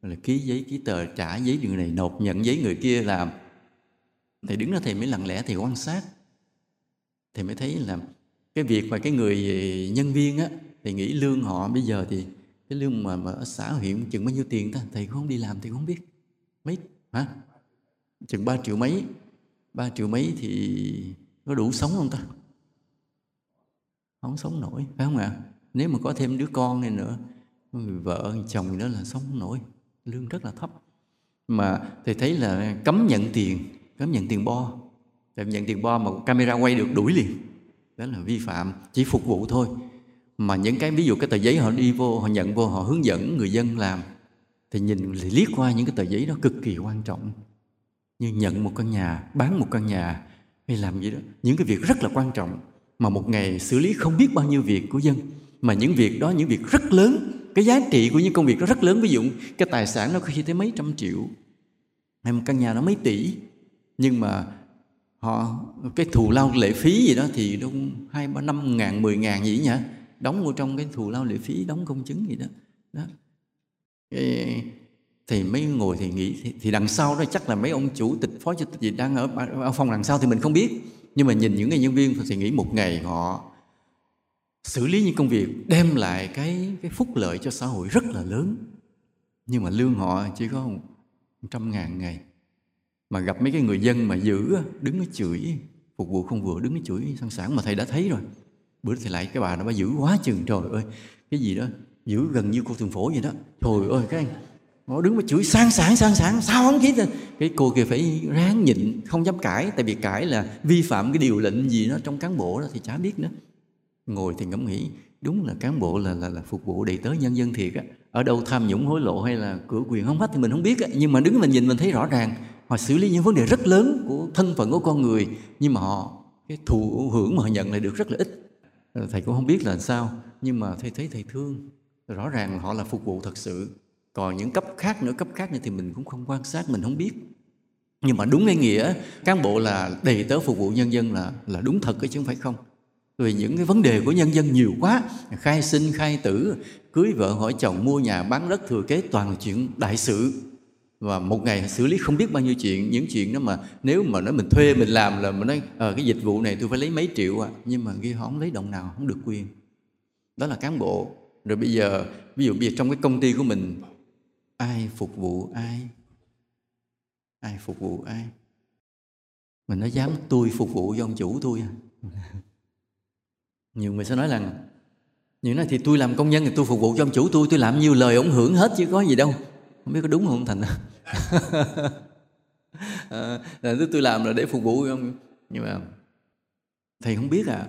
Rồi là ký giấy ký tờ trả giấy người này nộp nhận giấy người kia làm. Thầy đứng đó thầy mới lặng lẽ thầy quan sát. Thầy mới thấy là cái việc mà cái người nhân viên á thì nghĩ lương họ bây giờ thì cái lương mà, mà ở xã huyện chừng bao nhiêu tiền ta? Thầy cũng không đi làm thầy cũng không biết. Mấy hả? Chừng 3 triệu mấy ba triệu mấy thì có đủ sống không ta? Không sống nổi, phải không ạ? Nếu mà có thêm đứa con này nữa, người vợ, người chồng nữa là sống không nổi, lương rất là thấp. Mà thầy thấy là cấm nhận tiền, cấm nhận tiền bo. Cấm nhận tiền bo mà camera quay được đuổi liền. Đó là vi phạm, chỉ phục vụ thôi. Mà những cái ví dụ cái tờ giấy họ đi vô, họ nhận vô, họ hướng dẫn người dân làm, thì nhìn, thì liếc qua những cái tờ giấy đó cực kỳ quan trọng như nhận một căn nhà bán một căn nhà hay làm gì đó. Những cái việc rất là quan trọng mà một ngày xử lý không biết bao nhiêu việc của dân. Mà những việc đó những việc rất lớn cái giá trị của những công việc đó rất lớn. Ví dụ cái tài sản nó có khi tới mấy trăm triệu hay một căn nhà nó mấy tỷ. Nhưng mà họ cái thù lao lệ phí gì đó thì đâu hai ba năm ngàn mười ngàn gì nhỉ? Đóng vô trong cái thù lao lệ phí đóng công chứng gì đó. Đó. Cái, thì mấy ngồi thì nghĩ thì, thì đằng sau đó chắc là mấy ông chủ tịch phó chủ tịch gì đang ở, ở phòng đằng sau thì mình không biết. Nhưng mà nhìn những người nhân viên thì nghĩ một ngày họ xử lý những công việc đem lại cái cái phúc lợi cho xã hội rất là lớn. Nhưng mà lương họ chỉ có một trăm ngàn ngày. Mà gặp mấy cái người dân mà giữ đứng nó chửi phục vụ không vừa đứng nó chửi sẵn sàng. Mà thầy đã thấy rồi. Bữa thì lại cái bà nó bà giữ quá chừng. Trời ơi cái gì đó giữ gần như cô thường phổ vậy đó. Trời ơi cái Họ đứng mà chửi sang sảng sang sảng sao không khí cái cô kia phải ráng nhịn không dám cãi tại vì cãi là vi phạm cái điều lệnh gì đó trong cán bộ đó thì chả biết nữa. Ngồi thì ngẫm nghĩ đúng là cán bộ là là, là phục vụ đầy tớ nhân dân thiệt á. Ở đâu tham nhũng hối lộ hay là cửa quyền không hết thì mình không biết á. Nhưng mà đứng mình nhìn mình thấy rõ ràng họ xử lý những vấn đề rất lớn của thân phận của con người nhưng mà họ cái thụ hưởng mà họ nhận lại được rất là ít. Thầy cũng không biết là sao nhưng mà thầy thấy thầy thương rõ ràng họ là phục vụ thật sự còn những cấp khác nữa cấp khác nữa thì mình cũng không quan sát mình không biết. Nhưng mà đúng cái nghĩa cán bộ là đầy tớ phục vụ nhân dân là là đúng thật chứ không phải không. Vì những cái vấn đề của nhân dân nhiều quá khai sinh khai tử cưới vợ hỏi chồng mua nhà bán đất thừa kế toàn là chuyện đại sự. Và một ngày xử lý không biết bao nhiêu chuyện những chuyện đó mà nếu mà nói mình thuê mình làm là mình nói à, cái dịch vụ này tôi phải lấy mấy triệu à. Nhưng mà ghi họ không lấy đồng nào không được quyền. Đó là cán bộ. Rồi bây giờ ví dụ bây giờ trong cái công ty của mình ai phục vụ ai? Ai phục vụ ai? Mình nói dám tôi phục vụ cho ông chủ tôi à? Nhiều người sẽ nói rằng nhiều nói thì tôi làm công nhân thì tôi phục vụ cho ông chủ tôi tôi làm nhiều lời ông hưởng hết chứ có gì đâu. Không biết có đúng không thành? À, tôi làm là để phục vụ ông nhưng mà thầy không biết à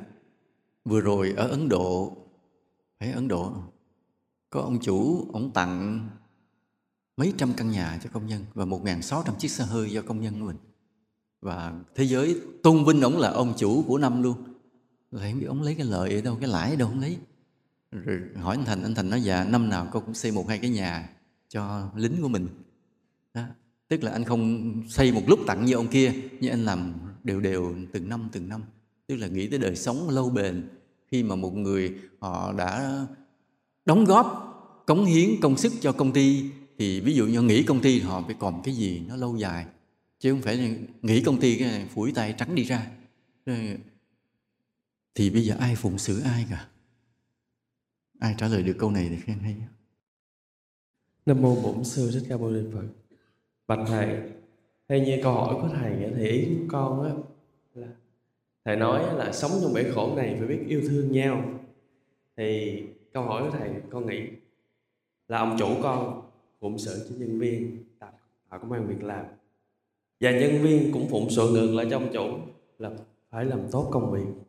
vừa rồi ở ấn độ phải ấn độ có ông chủ ông tặng mấy trăm căn nhà cho công nhân và 1.600 chiếc xe hơi cho công nhân của mình. Và thế giới tôn vinh ông là ông chủ của năm luôn. Rồi không biết ông lấy cái lợi ở đâu, cái lãi ở đâu không lấy. Rồi hỏi anh thành anh thành nói dạ năm nào con cũng xây một hai cái nhà cho lính của mình. Đó. tức là anh không xây một lúc tặng như ông kia, nhưng anh làm đều đều từng năm từng năm. Tức là nghĩ tới đời sống lâu bền khi mà một người họ đã đóng góp, cống hiến công sức cho công ty thì ví dụ như nghỉ công ty họ phải còn cái gì nó lâu dài, chứ không phải nghỉ công ty cái phủi tay trắng đi ra. Thì bây giờ ai phụng xử ai cả? Ai trả lời được câu này thì khen hay. Nam mô bổn sư thích ca mâu ni phật. Bạch thầy, hay như câu hỏi của thầy thì ý của con á là, thầy nói là sống trong bể khổ này phải biết yêu thương nhau. Thì câu hỏi của thầy, con nghĩ là ông chủ con phụng sự cho nhân viên tạo, công an việc làm. Và nhân viên cũng phụng sự ngược lại cho ông chủ là phải làm tốt công việc.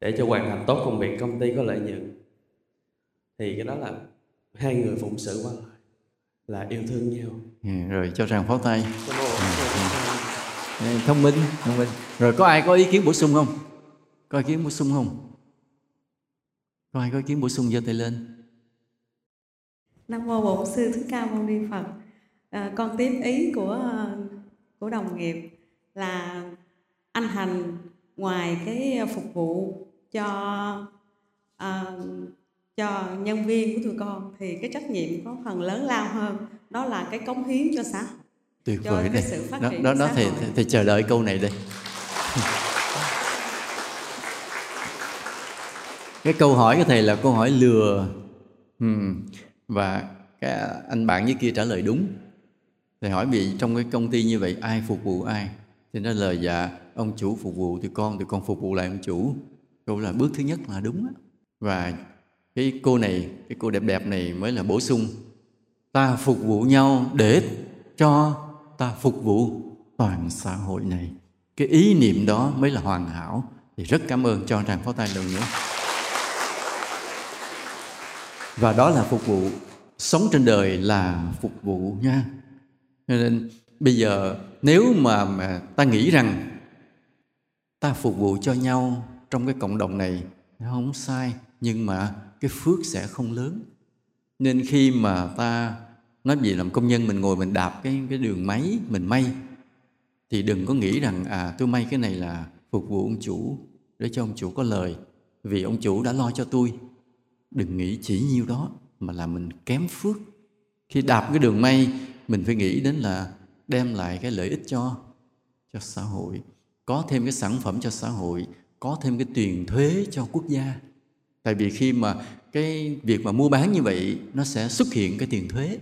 Để cho hoàn thành tốt công việc công ty có lợi nhuận. Thì cái đó là hai người phụng sự qua lại là yêu thương nhau. Yeah, rồi cho rằng pháo tay. Yeah. thông minh thông minh. Rồi có ai có ý kiến bổ sung không? Có ý kiến bổ sung không? Có ai có ý kiến bổ sung giơ tay lên nam mô bổn sư thích ca mâu ni phật. À, con tiếp ý của của đồng nghiệp là anh hành ngoài cái phục vụ cho à, cho nhân viên của tụi con thì cái trách nhiệm có phần lớn lao hơn đó là cái cống hiến cho xã hội tuyệt vời đây. sự phát đó triển đó, đó thầy, thầy, thầy chờ đợi câu này đây. Cái câu hỏi của thầy là câu hỏi lừa. Hmm và cái anh bạn với kia trả lời đúng. Thầy hỏi, vì trong cái công ty như vậy, ai phục vụ ai? Thì nó lời dạ ông chủ phục vụ thì con thì con phục vụ lại ông chủ. Câu là bước thứ nhất là đúng và cái cô này, cái cô đẹp đẹp này mới là bổ sung, ta phục vụ nhau để cho ta phục vụ toàn xã hội này. Cái ý niệm đó mới là hoàn hảo. Thì rất cảm ơn cho tràng pháo tay lần nữa và đó là phục vụ sống trên đời là phục vụ nha nên bây giờ nếu mà, mà ta nghĩ rằng ta phục vụ cho nhau trong cái cộng đồng này nó không sai nhưng mà cái phước sẽ không lớn. Nên khi mà ta nói gì làm công nhân mình ngồi mình đạp cái cái đường máy mình may thì đừng có nghĩ rằng à tôi may cái này là phục vụ ông chủ để cho ông chủ có lời. Vì ông chủ đã lo cho tôi đừng nghĩ chỉ nhiêu đó, mà là mình kém phước. Khi đạp cái đường may, mình phải nghĩ đến là đem lại cái lợi ích cho cho xã hội. Có thêm cái sản phẩm cho xã hội, có thêm cái tiền thuế cho quốc gia. Tại vì khi mà cái việc mà mua bán như vậy, nó sẽ xuất hiện cái tiền thuế.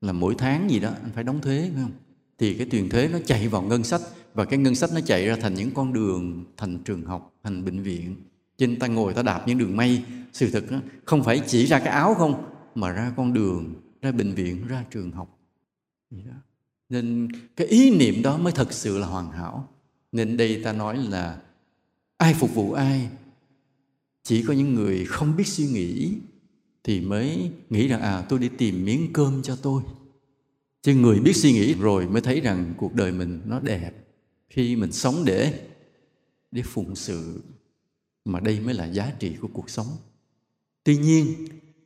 Là mỗi tháng gì đó, anh phải đóng thuế, phải không? Thì cái tiền thuế nó chạy vào ngân sách, và cái ngân sách nó chạy ra thành những con đường, thành trường học, thành bệnh viện trên ta ngồi ta đạp những đường mây, sự thực đó, không phải chỉ ra cái áo không mà ra con đường ra bệnh viện ra trường học. Đó. nên cái ý niệm đó mới thật sự là hoàn hảo. Nên đây ta nói là ai phục vụ ai chỉ có những người không biết suy nghĩ thì mới nghĩ rằng à tôi đi tìm miếng cơm cho tôi. Chứ người biết suy nghĩ rồi mới thấy rằng cuộc đời mình nó đẹp khi mình sống để để phụng sự mà đây mới là giá trị của cuộc sống. Tuy nhiên,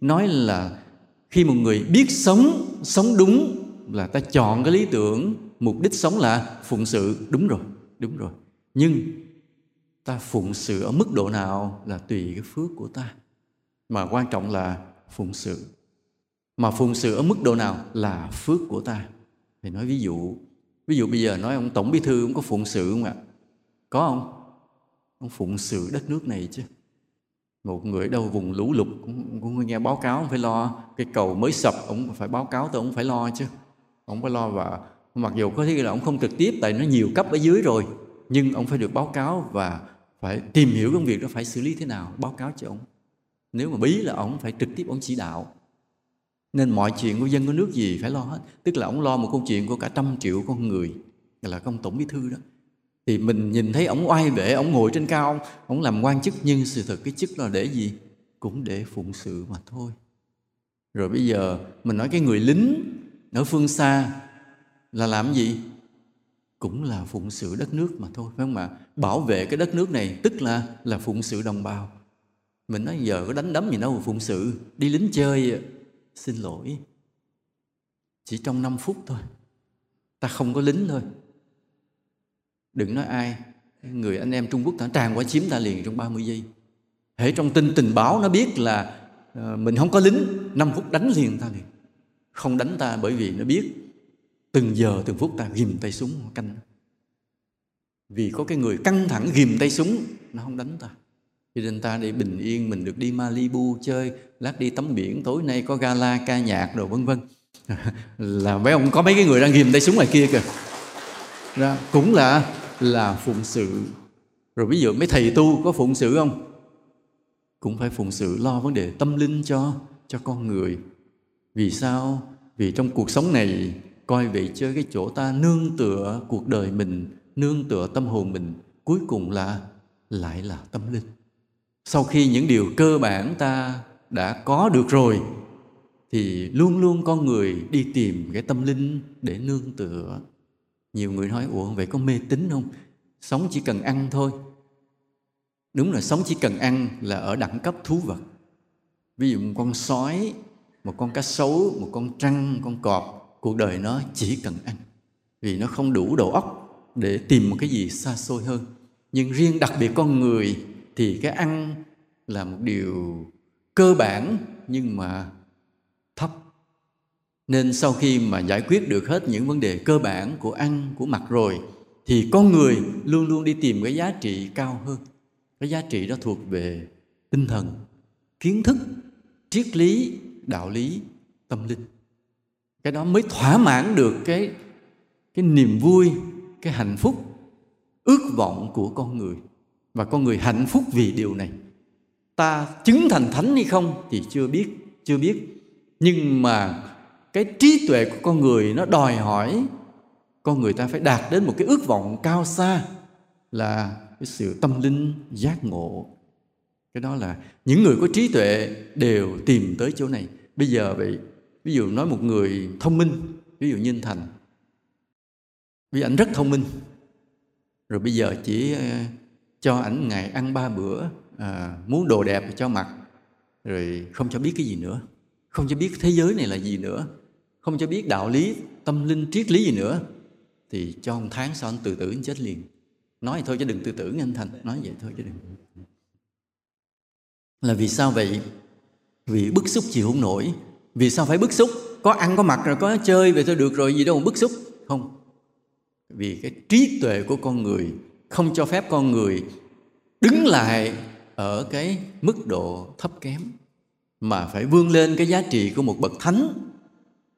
nói là khi một người biết sống sống đúng là ta chọn cái lý tưởng, mục đích sống là phụng sự. Đúng rồi đúng rồi. Nhưng ta phụng sự ở mức độ nào là tùy cái phước của ta. Mà quan trọng là phụng sự. Mà phụng sự ở mức độ nào là phước của ta. Thì nói ví dụ ví dụ bây giờ nói ông tổng bí thư cũng có phụng sự không ạ? Có không? Ông phụng sự đất nước này chứ. Một người đâu vùng lũ lụt cũng, cũng nghe báo cáo ông phải lo. Cái cầu mới sập ông phải báo cáo tôi ông phải lo chứ. Ông phải lo và mặc dù có thể là ông không trực tiếp tại nó nhiều cấp ở dưới rồi nhưng ông phải được báo cáo và phải tìm hiểu công việc đó phải xử lý thế nào báo cáo cho ông. Nếu mà bí là ông phải trực tiếp ông chỉ đạo. Nên mọi chuyện của dân của nước gì phải lo hết. Tức là ông lo một câu chuyện của cả trăm triệu con người là công tổng bí thư đó thì mình nhìn thấy ổng oai vệ ổng ngồi trên cao ổng làm quan chức, nhưng sự thật cái chức là để gì? Cũng để phụng sự mà thôi. Rồi bây giờ mình nói cái người lính ở phương xa là làm gì? Cũng là phụng sự đất nước mà thôi, phải không ạ? Bảo vệ cái đất nước này, tức là là phụng sự đồng bào. Mình nói giờ có đánh đấm gì đâu phụng sự, đi lính chơi xin lỗi. Chỉ trong 5 phút thôi. Ta không có lính thôi đừng nói ai. Người anh em Trung Quốc ta tràn qua chiếm ta liền trong 30 giây. Hễ trong tin tình báo nó biết là ờ, mình không có lính 5 phút đánh liền ta liền. Không đánh ta bởi vì nó biết từng giờ từng phút ta ghim tay súng canh. Vì có cái người căng thẳng ghim tay súng nó không đánh ta. Cho nên ta để bình yên mình được đi Malibu chơi lát đi tắm biển tối nay có gala ca nhạc rồi vân vân. Là mấy ông có mấy cái người đang ghim tay súng ngoài kia kìa. Đó, cũng là là phụng sự. Rồi ví dụ mấy thầy tu có phụng sự không? Cũng phải phụng sự lo vấn đề tâm linh cho cho con người. Vì sao? Vì trong cuộc sống này, coi vậy chơi cái chỗ ta nương tựa cuộc đời mình, nương tựa tâm hồn mình, cuối cùng là, lại là tâm linh. Sau khi những điều cơ bản ta đã có được rồi, thì luôn luôn con người đi tìm cái tâm linh để nương tựa nhiều người nói, ủa, vậy có mê tín không? Sống chỉ cần ăn thôi. Đúng là sống chỉ cần ăn là ở đẳng cấp thú vật. Ví dụ một con sói, một con cá sấu, một con trăng một con cọp, cuộc đời nó chỉ cần ăn. Vì nó không đủ đầu óc để tìm một cái gì xa xôi hơn. Nhưng riêng đặc biệt con người thì cái ăn là một điều cơ bản, nhưng mà nên sau khi mà giải quyết được hết những vấn đề cơ bản của ăn, của mặt rồi, thì con người luôn luôn đi tìm cái giá trị cao hơn. Cái giá trị đó thuộc về tinh thần, kiến thức, triết lý, đạo lý, tâm linh. Cái đó mới thỏa mãn được cái cái niềm vui, cái hạnh phúc, ước vọng của con người. Và con người hạnh phúc vì điều này. Ta chứng thành thánh hay không thì chưa biết chưa biết. Nhưng mà cái trí tuệ của con người nó đòi hỏi con người ta phải đạt đến một cái ước vọng cao xa là cái sự tâm linh giác ngộ. Cái đó là những người có trí tuệ đều tìm tới chỗ này. Bây giờ vậy ví dụ nói một người thông minh ví dụ như anh thành. Vì anh rất thông minh. Rồi bây giờ chỉ ờ, cho ảnh ngày ăn ba bữa à, muốn đồ đẹp cho mặc rồi không cho biết cái gì nữa. Không cho biết thế giới này là gì nữa không cho biết đạo lý, tâm linh, triết lý gì nữa. Thì cho một tháng sau anh tự tử, anh chết liền. Nói thôi chứ đừng tự tử nghe anh thành. Nói vậy thôi chứ đừng. Là vì sao vậy? Vì bức xúc chịu không nổi. Vì sao phải bức xúc? Có ăn, có mặc rồi, có chơi, vậy thôi được rồi, gì đâu mà bức xúc. Không. Vì cái trí tuệ của con người, không cho phép con người đứng lại ở cái mức độ thấp kém, mà phải vươn lên cái giá trị của một bậc thánh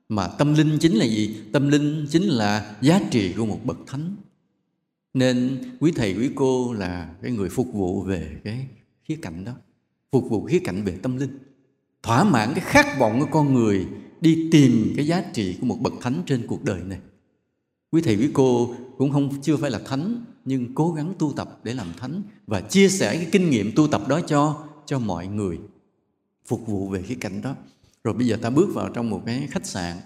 mà tâm linh chính là gì? Tâm linh chính là giá trị của một bậc thánh. Nên quý thầy, quý cô là cái người phục vụ về cái khía cạnh đó, phục vụ khía cạnh về tâm linh. Thỏa mãn cái khát vọng của con người đi tìm cái giá trị của một bậc thánh trên cuộc đời này. Quý thầy, quý cô cũng không, chưa phải là thánh, nhưng cố gắng tu tập để làm thánh và chia sẻ cái kinh nghiệm tu tập đó cho cho mọi người phục vụ về cái cảnh đó rồi bây giờ ta bước vào trong một cái khách sạn.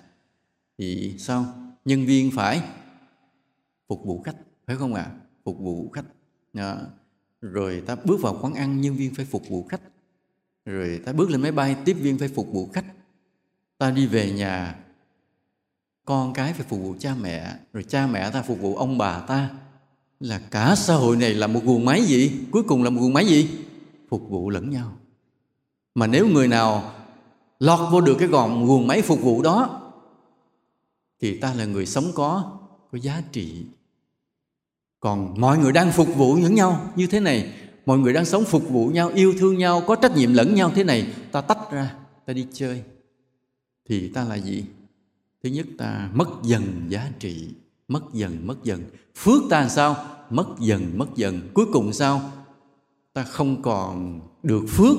Thì sao? Nhân viên phải phục vụ khách phải không ạ? À? phục vụ khách. À, rồi ta bước vào quán ăn nhân viên phải phục vụ khách. Rồi ta bước lên máy bay tiếp viên phải phục vụ khách. Ta đi về nhà. Con cái phải phục vụ cha mẹ. Rồi cha mẹ ta phục vụ ông bà ta. Là cả xã hội này là một guồng máy gì? Cuối cùng là một guồng máy gì? Phục vụ lẫn nhau. Mà nếu người nào lọt vô được cái gọn nguồn máy phục vụ đó, thì ta là người sống có có giá trị. Còn mọi người đang phục vụ lẫn nhau như thế này, mọi người đang sống phục vụ nhau, yêu thương nhau, có trách nhiệm lẫn nhau thế này, ta tách ra, ta đi chơi. Thì ta là gì? Thứ nhất ta mất dần giá trị, mất dần mất dần. Phước ta làm sao? Mất dần mất dần. Cuối cùng sao? Ta không còn được phước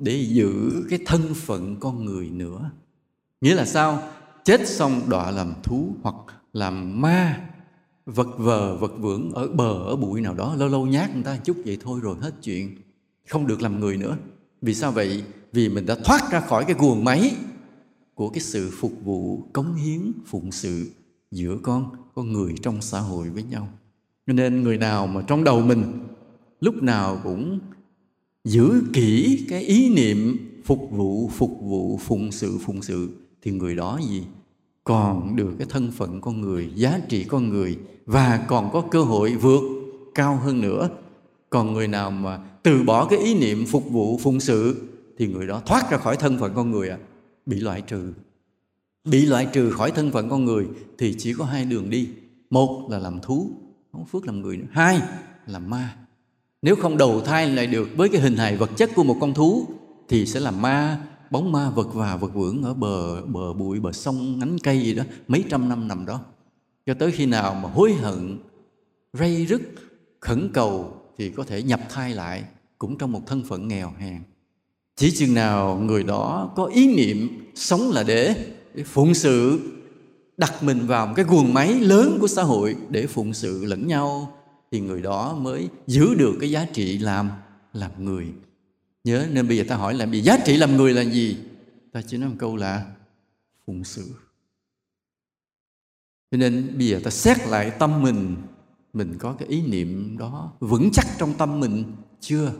để giữ cái thân phận con người nữa. Nghĩa là sao? Chết xong đọa làm thú hoặc làm ma, vật vờ, vật vưởng ở bờ, ở bụi nào đó, lâu lâu nhát người ta chút, vậy thôi rồi, hết chuyện. Không được làm người nữa. Vì sao vậy? Vì mình đã thoát ra khỏi cái guồng máy của cái sự phục vụ cống hiến, phụng sự giữa con con người trong xã hội với nhau. Nên người nào mà trong đầu mình, lúc nào cũng giữ kỹ cái ý niệm phục vụ phục vụ phụng sự phụng sự thì người đó gì? Còn được cái thân phận con người giá trị con người và còn có cơ hội vượt cao hơn nữa. Còn người nào mà từ bỏ cái ý niệm phục vụ phụng sự thì người đó thoát ra khỏi thân phận con người à, bị loại trừ. Bị loại trừ khỏi thân phận con người thì chỉ có hai đường đi. Một là làm thú không phước làm người nữa. Hai là ma nếu không đầu thai lại được với cái hình hài vật chất của một con thú thì sẽ là ma bóng ma vật và vật vưởng ở bờ bờ bụi bờ sông nhánh cây gì đó mấy trăm năm nằm đó. Cho tới khi nào mà hối hận ray rứt khẩn cầu thì có thể nhập thai lại cũng trong một thân phận nghèo hèn. Chỉ chừng nào người đó có ý niệm sống là để, để phụng sự đặt mình vào một cái guồng máy lớn của xã hội để phụng sự lẫn nhau thì người đó mới giữ được cái giá trị làm làm người. Nhớ, nên bây giờ ta hỏi là vì giá trị làm người là gì? Ta chỉ nói một câu là phụng sự. Cho nên bây giờ ta xét lại tâm mình mình có cái ý niệm đó vững chắc trong tâm mình chưa?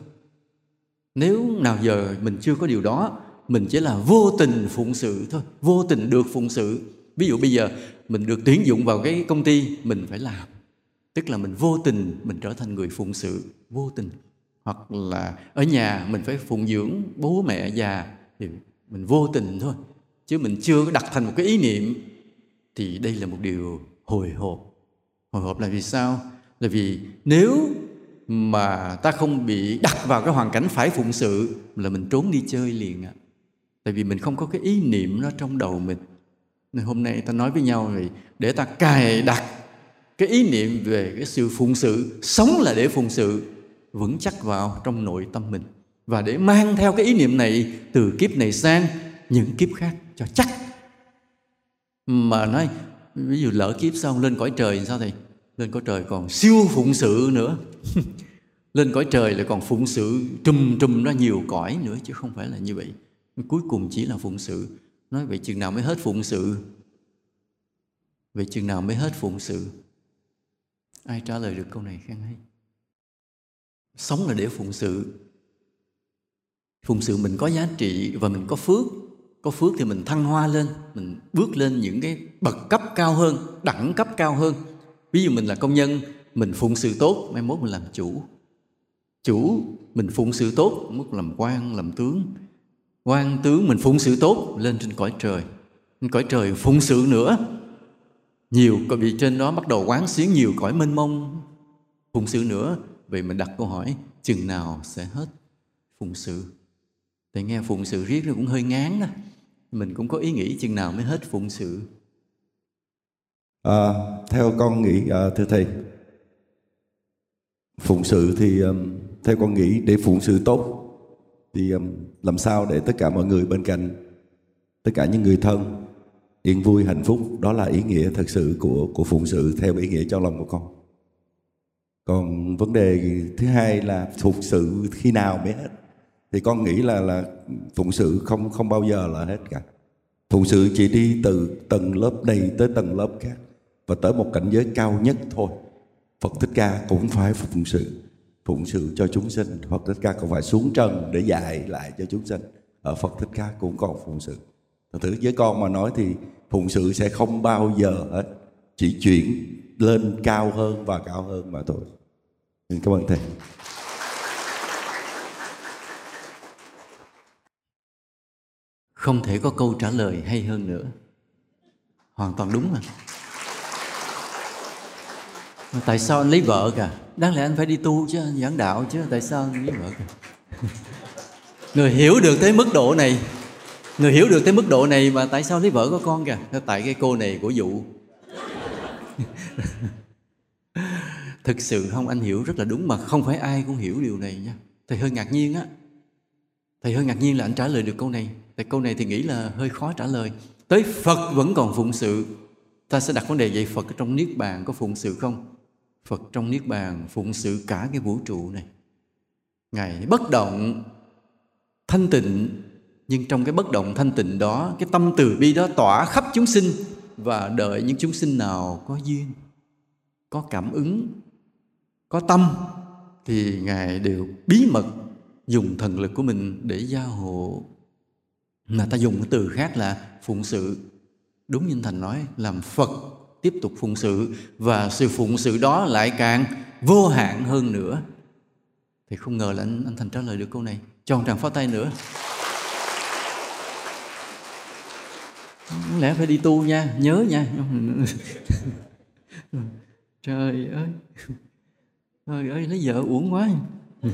Nếu nào giờ mình chưa có điều đó, mình chỉ là vô tình phụng sự thôi, vô tình được phụng sự. Ví dụ bây giờ mình được tuyển dụng vào cái công ty, mình phải làm tức là mình vô tình mình trở thành người phụng sự, vô tình. Hoặc là ở nhà mình phải phụng dưỡng bố mẹ, già thì mình vô tình thôi. Chứ mình chưa đặt thành một cái ý niệm thì đây là một điều hồi hộp. Hồi hộp là vì sao? Là vì nếu mà ta không bị đặt vào cái hoàn cảnh phải phụng sự là mình trốn đi chơi liền ạ tại vì mình không có cái ý niệm nó trong đầu mình. Nên hôm nay ta nói với nhau rồi để ta cài đặt cái ý niệm về cái sự phụng sự, sống là để phụng sự, vững chắc vào trong nội tâm mình. Và để mang theo cái ý niệm này từ kiếp này sang những kiếp khác cho chắc. Mà nói, ví dụ lỡ kiếp xong lên cõi trời sao thì lên cõi trời còn siêu phụng sự nữa. Lên cõi trời lại còn phụng sự trùm trùm ra nhiều cõi nữa chứ không phải là như vậy. Cuối cùng chỉ là phụng sự. Nói vậy chừng nào mới hết phụng sự? Vậy chừng nào mới hết phụng sự? Ai trả lời được câu này khen hay sống là để phụng sự. Phụng sự mình có giá trị và mình có phước. Có phước thì mình thăng hoa lên, mình bước lên những cái bậc cấp cao hơn, đẳng cấp cao hơn. Ví dụ mình là công nhân, mình phụng sự tốt, mai mốt mình làm chủ. Chủ, mình phụng sự tốt mức làm quan, làm tướng. Quan tướng mình phụng sự tốt, lên trên cõi trời. Cõi trời phụng sự nữa nhiều có vị trên đó bắt đầu quán xuyến nhiều cõi mênh mông. Phụng sự nữa vậy mình đặt câu hỏi chừng nào sẽ hết phụng sự? Tại nghe phụng sự riết nó cũng hơi ngán đó mình cũng có ý nghĩ chừng nào mới hết phụng sự. À, theo con nghĩ à, thưa thầy phụng sự thì um, theo con nghĩ để phụng sự tốt thì um, làm sao để tất cả mọi người bên cạnh tất cả những người thân yên vui, hạnh phúc, đó là ý nghĩa thật sự của của phụng sự, theo ý nghĩa trong lòng của con. Còn vấn đề thứ hai là phụng sự khi nào mới hết? Thì con nghĩ là là phụng sự không không bao giờ là hết cả. Phụng sự chỉ đi từ tầng lớp này tới tầng lớp khác, và tới một cảnh giới cao nhất thôi. Phật Thích Ca cũng phải phụng sự phụng sự cho chúng sinh. Phật Thích Ca cũng phải xuống trần để dạy lại cho chúng sinh. Ở Phật Thích Ca cũng còn phụng sự thử với con mà nói thì phụng sự sẽ không bao giờ hết. Chỉ chuyển lên cao hơn và cao hơn mà thôi. Xin cảm ơn thầy. Không thể có câu trả lời hay hơn nữa. Hoàn toàn đúng mà. Mà tại sao anh lấy vợ cả đáng lẽ anh phải đi tu chứ anh giảng đạo chứ, tại sao anh lấy vợ cả người hiểu được tới mức độ này người hiểu được tới mức độ này mà tại sao lấy vợ có con kìa? Tại cái cô này của dụ? Thực sự không, anh hiểu rất là đúng mà không phải ai cũng hiểu điều này nha. Thầy hơi ngạc nhiên á. Thầy hơi ngạc nhiên là anh trả lời được câu này. Tại câu này thì nghĩ là hơi khó trả lời. Tới phật vẫn còn phụng sự. Ta sẽ đặt vấn đề vậy, phật trong niết bàn có phụng sự không? Phật trong niết bàn phụng sự cả cái vũ trụ này. Ngài bất động, thanh tịnh nhưng trong cái bất động thanh tịnh đó cái tâm từ bi đó tỏa khắp chúng sinh và đợi những chúng sinh nào có duyên có cảm ứng có tâm thì ngài đều bí mật dùng thần lực của mình để gia hộ. Mà ta dùng cái từ khác là phụng sự. Đúng như thành nói làm phật tiếp tục phụng sự và sự phụng sự đó lại càng vô hạn hơn nữa. Thì không ngờ là anh, anh thành trả lời được câu này. Cho tràng pháo tay nữa. Lẽ phải đi tu nha, nhớ nha. Trời ơi. Trời ơi, lấy vợ uổng quá.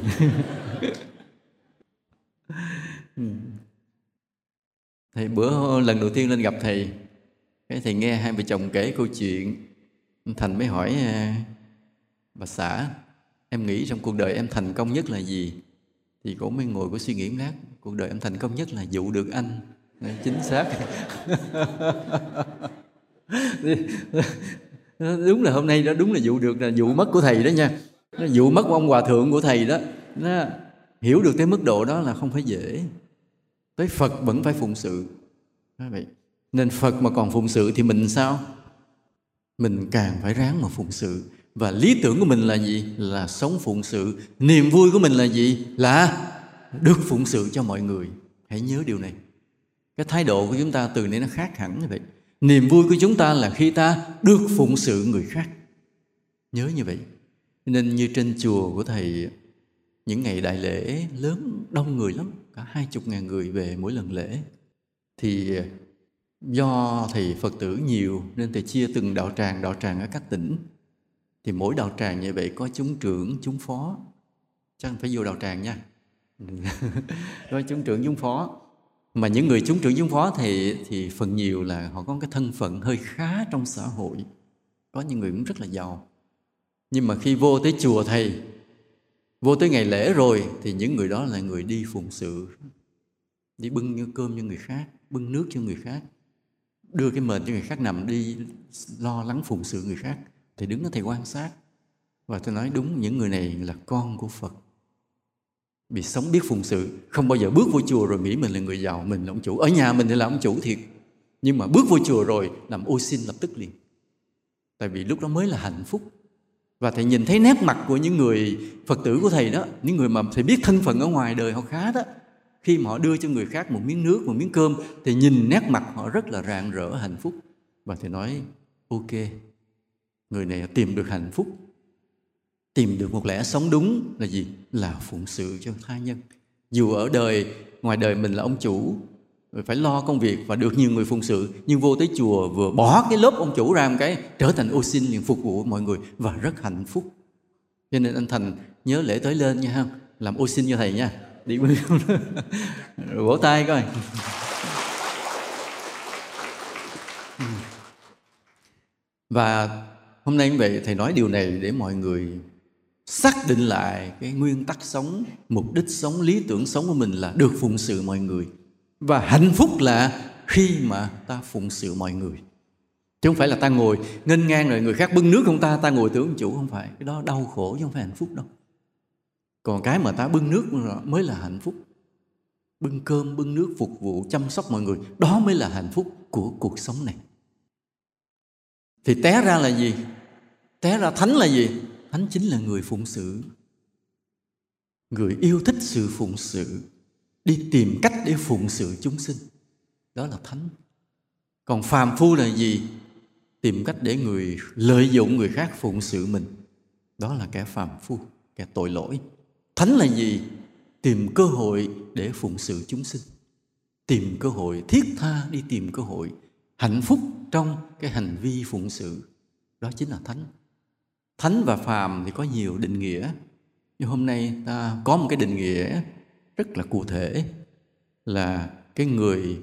Thầy, bữa lần đầu tiên lên gặp thầy, cái thầy nghe hai vợ chồng kể câu chuyện. Thành mới hỏi à, bà xã, em nghĩ trong cuộc đời em thành công nhất là gì? Thì cổ mới ngồi có suy nghĩ lát, cuộc đời em thành công nhất là dụ được anh chính xác. Đúng là hôm nay đó, đúng là vụ được là vụ mất của thầy đó nha. Vụ mất của ông hòa thượng của thầy đó. Nó hiểu được tới mức độ đó là không phải dễ. Tới phật vẫn phải phụng sự. Vậy, nên phật mà còn phụng sự thì mình sao? Mình càng phải ráng mà phụng sự. Và lý tưởng của mình là gì? Là sống phụng sự. Niềm vui của mình là gì? Là được phụng sự cho mọi người. Hãy nhớ điều này cái thái độ của chúng ta từ nay nó khác hẳn như vậy. Niềm vui của chúng ta là khi ta được phụng sự người khác. Nhớ như vậy. Nên như trên chùa của thầy, những ngày đại lễ lớn, đông người lắm, cả hai chục ngàn người về mỗi lần lễ, thì à, do thầy phật tử nhiều nên thầy chia từng đạo tràng đạo tràng ở các tỉnh. Thì mỗi đạo tràng như vậy có chúng trưởng, chúng phó. Chắc phải vô đạo tràng nha. Có chúng trưởng, chúng phó mà những người chúng trưởng chúng phó thì thì phần nhiều là họ có cái thân phận hơi khá trong xã hội. Có những người cũng rất là giàu. Nhưng mà khi vô tới chùa thầy, vô tới ngày lễ rồi, thì những người đó là người đi phụng sự, đi bưng như cơm cho người khác, bưng nước cho người khác, đưa cái mền cho người khác nằm đi lo lắng phụng sự người khác. Thì đứng đó thầy quan sát và tôi nói, đúng, những người này là con của phật bị sống biết phụng sự, không bao giờ bước vô chùa rồi nghĩ mình là người giàu, mình là ông chủ. Ở nhà mình thì là ông chủ thiệt. Nhưng mà bước vô chùa rồi, làm ô xin lập tức liền. Tại vì lúc đó mới là hạnh phúc. Và thầy nhìn thấy nét mặt của những người phật tử của thầy đó, những người mà thầy biết thân phận ở ngoài đời họ khá đó, khi mà họ đưa cho người khác một miếng nước, một miếng cơm thì nhìn nét mặt họ rất là rạng rỡ, hạnh phúc. Và thầy nói, ok, người này tìm được hạnh phúc tìm được một lẽ sống đúng là gì? Là phụng sự cho tha nhân. Dù ở đời, ngoài đời mình là ông chủ phải lo công việc và được nhiều người phụng sự. Nhưng vô tới chùa vừa bỏ cái lớp ông chủ ra một cái, trở thành ô xin liền phục vụ mọi người và rất hạnh phúc. Cho nên anh thành, nhớ lễ tới lên nha không làm ô xin cho thầy nha. Đi bưng vỗ tay coi. Và hôm nay cũng vậy, thầy nói điều này để mọi người xác định lại cái nguyên tắc sống, mục đích sống, lý tưởng sống của mình là được phụng sự mọi người. Và hạnh phúc là khi mà ta phụng sự mọi người. Chứ không phải là ta ngồi nghênh ngang rồi người khác bưng nước không ta ta ngồi tưởng chủ không phải. Cái đó đau khổ chứ không phải hạnh phúc đâu. Còn cái mà ta bưng nước mới là hạnh phúc. Bưng cơm, bưng nước phục vụ, chăm sóc mọi người, đó mới là hạnh phúc của cuộc sống này. Thì té ra là gì? Té ra thánh là gì? Thánh chính là người phụng sự. Người yêu thích sự phụng sự, đi tìm cách để phụng sự chúng sinh. Đó là thánh. Còn phàm phu là gì? Tìm cách để người lợi dụng người khác phụng sự mình. Đó là kẻ phàm phu, kẻ tội lỗi. Thánh là gì? Tìm cơ hội để phụng sự chúng sinh. Tìm cơ hội, thiết tha đi tìm cơ hội hạnh phúc trong cái hành vi phụng sự. Đó chính là thánh thánh và phàm thì có nhiều định nghĩa, nhưng hôm nay ta có một cái định nghĩa rất là cụ thể, là cái người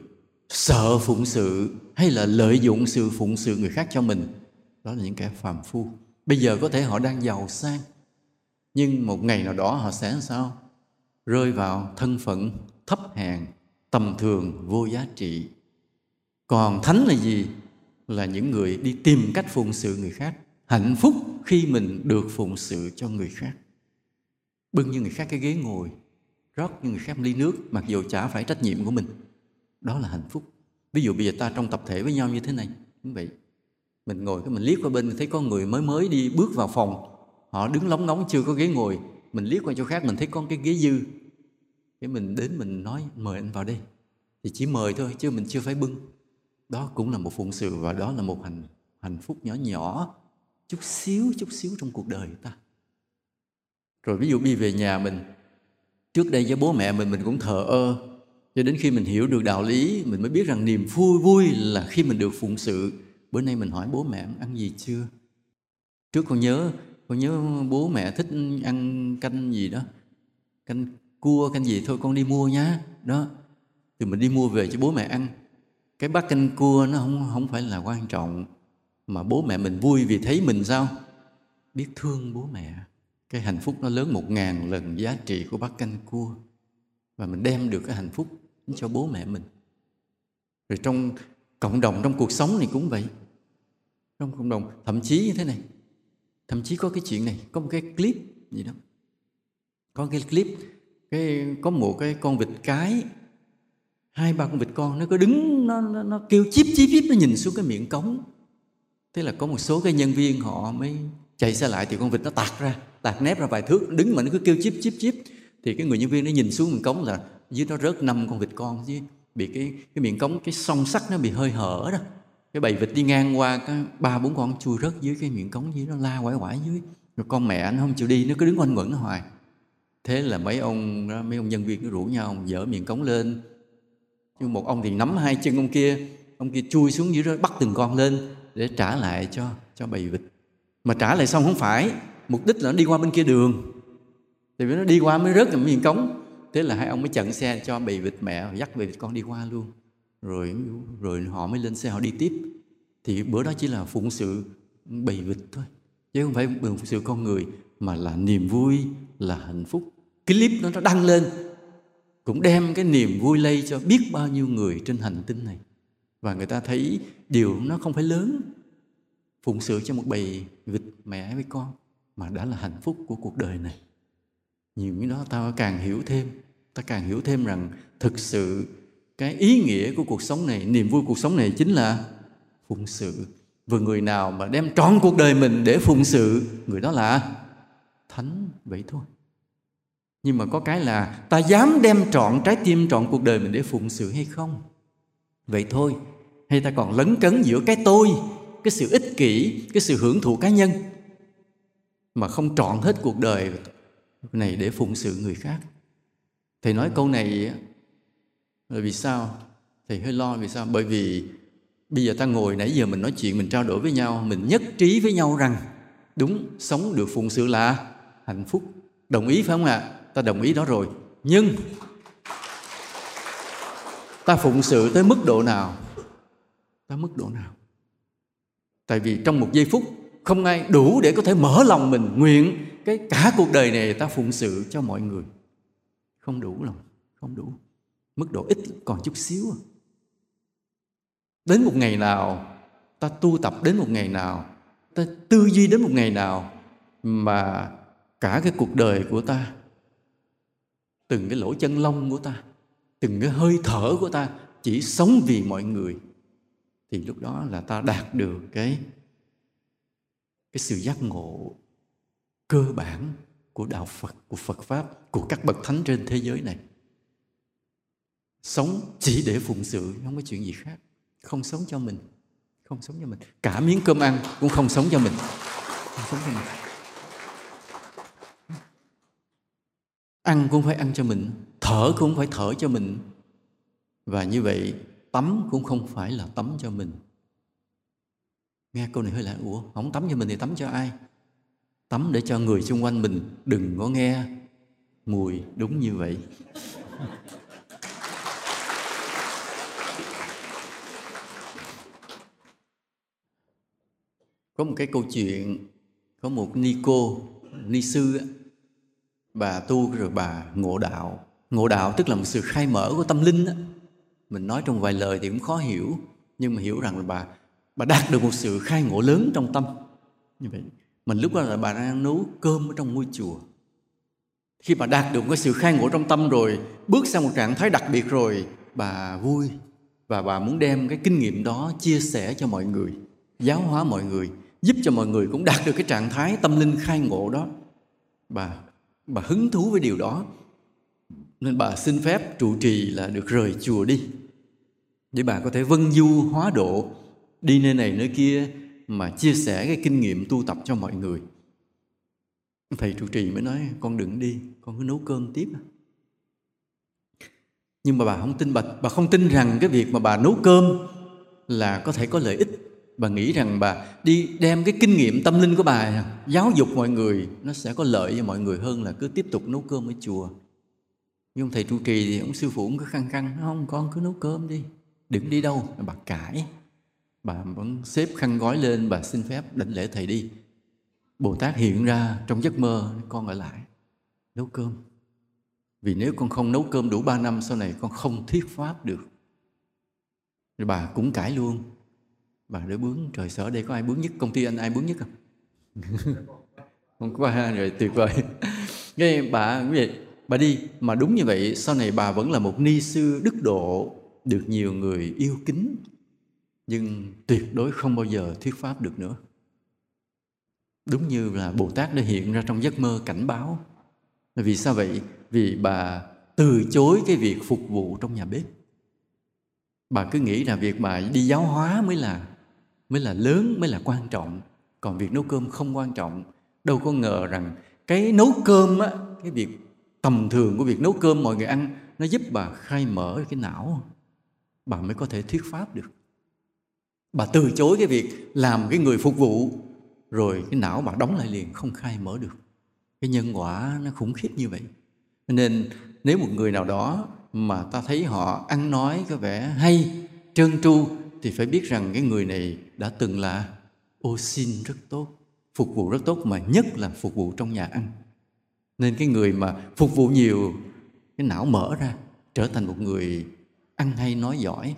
sợ phụng sự hay là lợi dụng sự phụng sự người khác cho mình, đó là những kẻ phàm phu. Bây giờ có thể họ đang giàu sang, nhưng một ngày nào đó họ sẽ sao? Rơi vào thân phận thấp hèn, tầm thường, vô giá trị. Còn thánh là gì? Là những người đi tìm cách phụng sự người khác hạnh phúc khi mình được phụng sự cho người khác. Bưng như người khác cái ghế ngồi, rót như người khác ly nước, mặc dù chả phải trách nhiệm của mình. Đó là hạnh phúc. Ví dụ bây giờ ta trong tập thể với nhau như thế này, cũng vậy. Mình ngồi cái mình liếc qua bên thấy có người mới mới đi bước vào phòng. Họ đứng lóng ngóng, chưa có ghế ngồi. Mình liếc qua chỗ khác, mình thấy có cái ghế dư. Cái mình đến mình nói, mời anh vào đây. Thì chỉ mời thôi, chứ mình chưa phải bưng. Đó cũng là một phụng sự và đó là một hạnh hạnh phúc nhỏ nhỏ chút xíu chút xíu trong cuộc đời ta. Rồi ví dụ đi về nhà mình, trước đây với bố mẹ mình mình cũng thờ ơ, cho đến khi mình hiểu được đạo lý, mình mới biết rằng niềm vui vui là khi mình được phụng sự. Bữa nay mình hỏi bố mẹ ăn gì chưa? Trước con nhớ con nhớ bố mẹ thích ăn canh gì đó. Canh cua, canh gì thôi, con đi mua nhá đó, thì mình đi mua về cho bố mẹ ăn. Cái bát canh cua nó không không phải là quan trọng mà bố mẹ mình vui vì thấy mình sao? Biết thương bố mẹ. Cái hạnh phúc nó lớn một ngàn lần giá trị của bát canh cua. Và mình đem được cái hạnh phúc cho bố mẹ mình. Rồi trong cộng đồng trong cuộc sống này cũng vậy. Trong cộng đồng thậm chí như thế này. Thậm chí có cái chuyện này có một cái clip gì đó. Có cái clip cái có một cái con vịt cái hai ba con vịt con nó cứ đứng nó, nó, nó kêu chíp chíp chíp nó nhìn xuống cái miệng cống thế là có một số cái nhân viên họ mới chạy xe lại thì con vịt nó tạt ra, tạt nép ra vài thước, đứng mà nó cứ kêu chíp chíp chíp. Thì cái người nhân viên nó nhìn xuống miệng cống là dưới nó rớt năm con vịt con chứ bị cái cái miệng cống, cái song sắt nó bị hơi hở đó. Cái bầy vịt đi ngang qua cái ba, bốn con chui rớt dưới cái miệng cống, dưới nó la quải quải dưới. Rồi con mẹ nó không chịu đi, nó cứ đứng quanh quẩn nó hoài thế là mấy ông mấy ông nhân viên cứ rủ nhau dỡ miệng cống lên. Nhưng một ông thì nắm hai chân ông kia ông kia chui xuống dưới đó, bắt từng con lên để trả lại cho cho bầy vịt. Mà trả lại xong không phải, mục đích là nó đi qua bên kia đường. Thì nó đi qua mới rớt vào miền cống. Thế là hai ông mới chặn xe cho bầy vịt mẹ, dắt bầy vịt con đi qua luôn. Rồi rồi họ mới lên xe họ đi tiếp. Thì bữa đó chỉ là phụng sự bầy vịt thôi, chứ không phải phụng sự con người, mà là niềm vui, là hạnh phúc. Clip nó nó đăng lên, cũng đem cái niềm vui lây cho biết bao nhiêu người trên hành tinh này. Và người ta thấy điều nó không phải lớn phụng sự cho một bầy vịt mẹ với con mà đã là hạnh phúc của cuộc đời này. Nhiều cái đó ta càng hiểu thêm. Ta càng hiểu thêm rằng thực sự cái ý nghĩa của cuộc sống này, niềm vui cuộc sống này chính là phụng sự. Vừa người nào mà đem trọn cuộc đời mình để phụng sự, người đó là thánh vậy thôi. Nhưng mà có cái là ta dám đem trọn trái tim, trọn cuộc đời mình để phụng sự hay không? Vậy thôi hay ta còn lấn cấn giữa cái tôi, cái sự ích kỷ, cái sự hưởng thụ cá nhân mà không trọn hết cuộc đời này để phụng sự người khác? Thầy nói câu này là vì sao? Thầy hơi lo vì sao? Bởi vì bây giờ ta ngồi nãy giờ mình nói chuyện, mình trao đổi với nhau, mình nhất trí với nhau rằng đúng, sống được phụng sự là hạnh phúc. Đồng ý phải không ạ? À? ta đồng ý đó rồi. Nhưng ta phụng sự tới mức độ nào? Ta mức độ nào? Tại vì trong một giây phút, không ai đủ để có thể mở lòng mình, nguyện cái cả cuộc đời này ta phụng sự cho mọi người. Không đủ lòng, không đủ. Mức độ ít còn chút xíu à. đến một ngày nào, ta tu tập đến một ngày nào, ta tư duy đến một ngày nào mà cả cái cuộc đời của ta, từng cái lỗ chân lông của ta, từng cái hơi thở của ta chỉ sống vì mọi người thì lúc đó là ta đạt được cái cái sự giác ngộ cơ bản của đạo Phật, của Phật Pháp, của các bậc thánh trên thế giới này. Sống chỉ để phụng sự, không có chuyện gì khác. Không sống cho mình, không sống cho mình. Cả miếng cơm ăn cũng không sống cho mình. Không sống cho mình. Ăn cũng phải ăn cho mình, thở cũng phải thở cho mình. Và như vậy, tắm cũng không phải là tắm cho mình. Nghe câu này hơi lạ, ủa, không tắm cho mình thì tắm cho ai? tắm để cho người xung quanh mình đừng có nghe mùi đúng như vậy có một cái câu chuyện có một ni cô ni sư bà tu rồi bà ngộ đạo ngộ đạo tức là một sự khai mở của tâm linh mình nói trong vài lời thì cũng khó hiểu, nhưng mà hiểu rằng là bà bà đạt được một sự khai ngộ lớn trong tâm. Như vậy, mình lúc đó là bà đang nấu cơm ở trong ngôi chùa. Khi bà đạt được cái sự khai ngộ trong tâm rồi, bước sang một trạng thái đặc biệt rồi, bà vui và bà muốn đem cái kinh nghiệm đó chia sẻ cho mọi người, giáo hóa mọi người, giúp cho mọi người cũng đạt được cái trạng thái tâm linh khai ngộ đó. Bà bà hứng thú với điều đó. Nên bà xin phép trụ trì là được rời chùa đi để bà có thể vân du hóa độ đi nơi này nơi kia mà chia sẻ cái kinh nghiệm tu tập cho mọi người. Thầy trụ trì mới nói con đừng đi con cứ nấu cơm tiếp à. nhưng mà bà không tin bà, bà không tin rằng cái việc mà bà nấu cơm là có thể có lợi ích. Bà nghĩ rằng bà đi đem cái kinh nghiệm tâm linh của bà giáo dục mọi người nó sẽ có lợi cho mọi người hơn là cứ tiếp tục nấu cơm ở chùa. Nhưng thầy trụ trì thì ông sư phụ cũng cứ khăng khăng không con cứ nấu cơm đi đừng đi đâu. Bà cãi. Bà vẫn xếp khăn gói lên, bà xin phép đảnh lễ thầy đi. Bồ tát hiện ra trong giấc mơ, con ở lại, nấu cơm. Vì nếu con không nấu cơm đủ ba năm, sau này con không thuyết pháp được. Rồi bà cũng cãi luôn. Bà để bướng trời sợ đây, có ai bướng nhất công ty anh, ai bướng nhất không? Không có ha rồi tuyệt vời. Nghe bà, quý vị, bà đi. Mà đúng như vậy, sau này bà vẫn là một ni sư đức độ được nhiều người yêu kính, nhưng tuyệt đối không bao giờ thuyết pháp được nữa. Đúng như là bồ tát đã hiện ra trong giấc mơ cảnh báo. Vì sao vậy? Vì bà từ chối cái việc phục vụ trong nhà bếp. Bà cứ nghĩ là việc bà đi giáo hóa mới là mới là lớn, mới là quan trọng. Còn việc nấu cơm không quan trọng. Đâu có ngờ rằng cái nấu cơm á, cái việc tầm thường của việc nấu cơm mọi người ăn, nó giúp bà khai mở cái não bà mới có thể thuyết pháp được. Bà từ chối cái việc làm cái người phục vụ, rồi cái não bà đóng lại liền, không khai mở được. Cái nhân quả nó khủng khiếp như vậy. Nên nếu một người nào đó mà ta thấy họ ăn nói có vẻ hay, trơn tru, thì phải biết rằng cái người này đã từng là ô xin rất tốt, phục vụ rất tốt, mà nhất là phục vụ trong nhà ăn. Nên cái người mà phục vụ nhiều, cái não mở ra, trở thành một người ăn hay nói giỏi.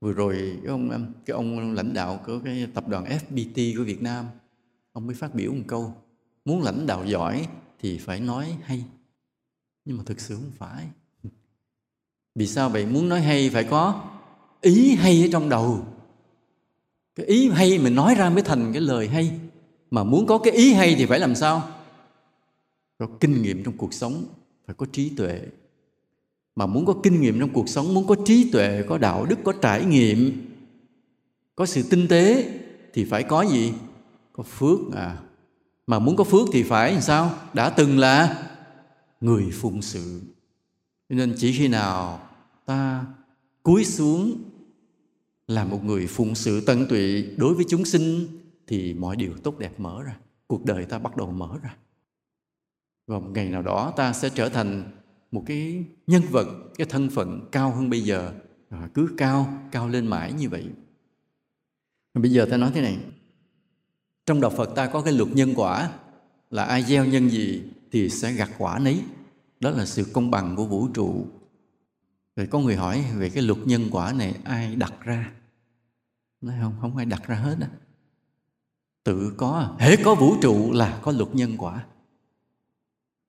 Vừa rồi cái ông cái ông lãnh đạo của cái tập đoàn FPT của Việt Nam, ông mới phát biểu một câu, muốn lãnh đạo giỏi thì phải nói hay. Nhưng mà thực sự không phải. Vì sao vậy? Muốn nói hay phải có ý hay ở trong đầu. Cái ý hay mình nói ra mới thành cái lời hay. Mà muốn có cái ý hay thì phải làm sao? Có kinh nghiệm trong cuộc sống, phải có trí tuệ mà muốn có kinh nghiệm trong cuộc sống, muốn có trí tuệ, có đạo đức, có trải nghiệm, có sự tinh tế, thì phải có gì? Có phước à. Mà muốn có phước thì phải làm sao? Đã từng là người phụng sự. Nên chỉ khi nào ta cúi xuống là một người phụng sự tận tụy đối với chúng sinh, thì mọi điều tốt đẹp mở ra. Cuộc đời ta bắt đầu mở ra. Và một ngày nào đó ta sẽ trở thành một cái nhân vật, cái thân phận cao hơn bây giờ. À, cứ cao cao lên mãi như vậy. Bây giờ ta nói thế này. Trong đạo phật ta có cái luật nhân quả, là ai gieo nhân gì thì sẽ gặt quả nấy. Đó là sự công bằng của vũ trụ. Rồi có người hỏi về cái luật nhân quả này, ai đặt ra? Nói không không ai đặt ra hết á. Tự có, hễ có vũ trụ là có luật nhân quả.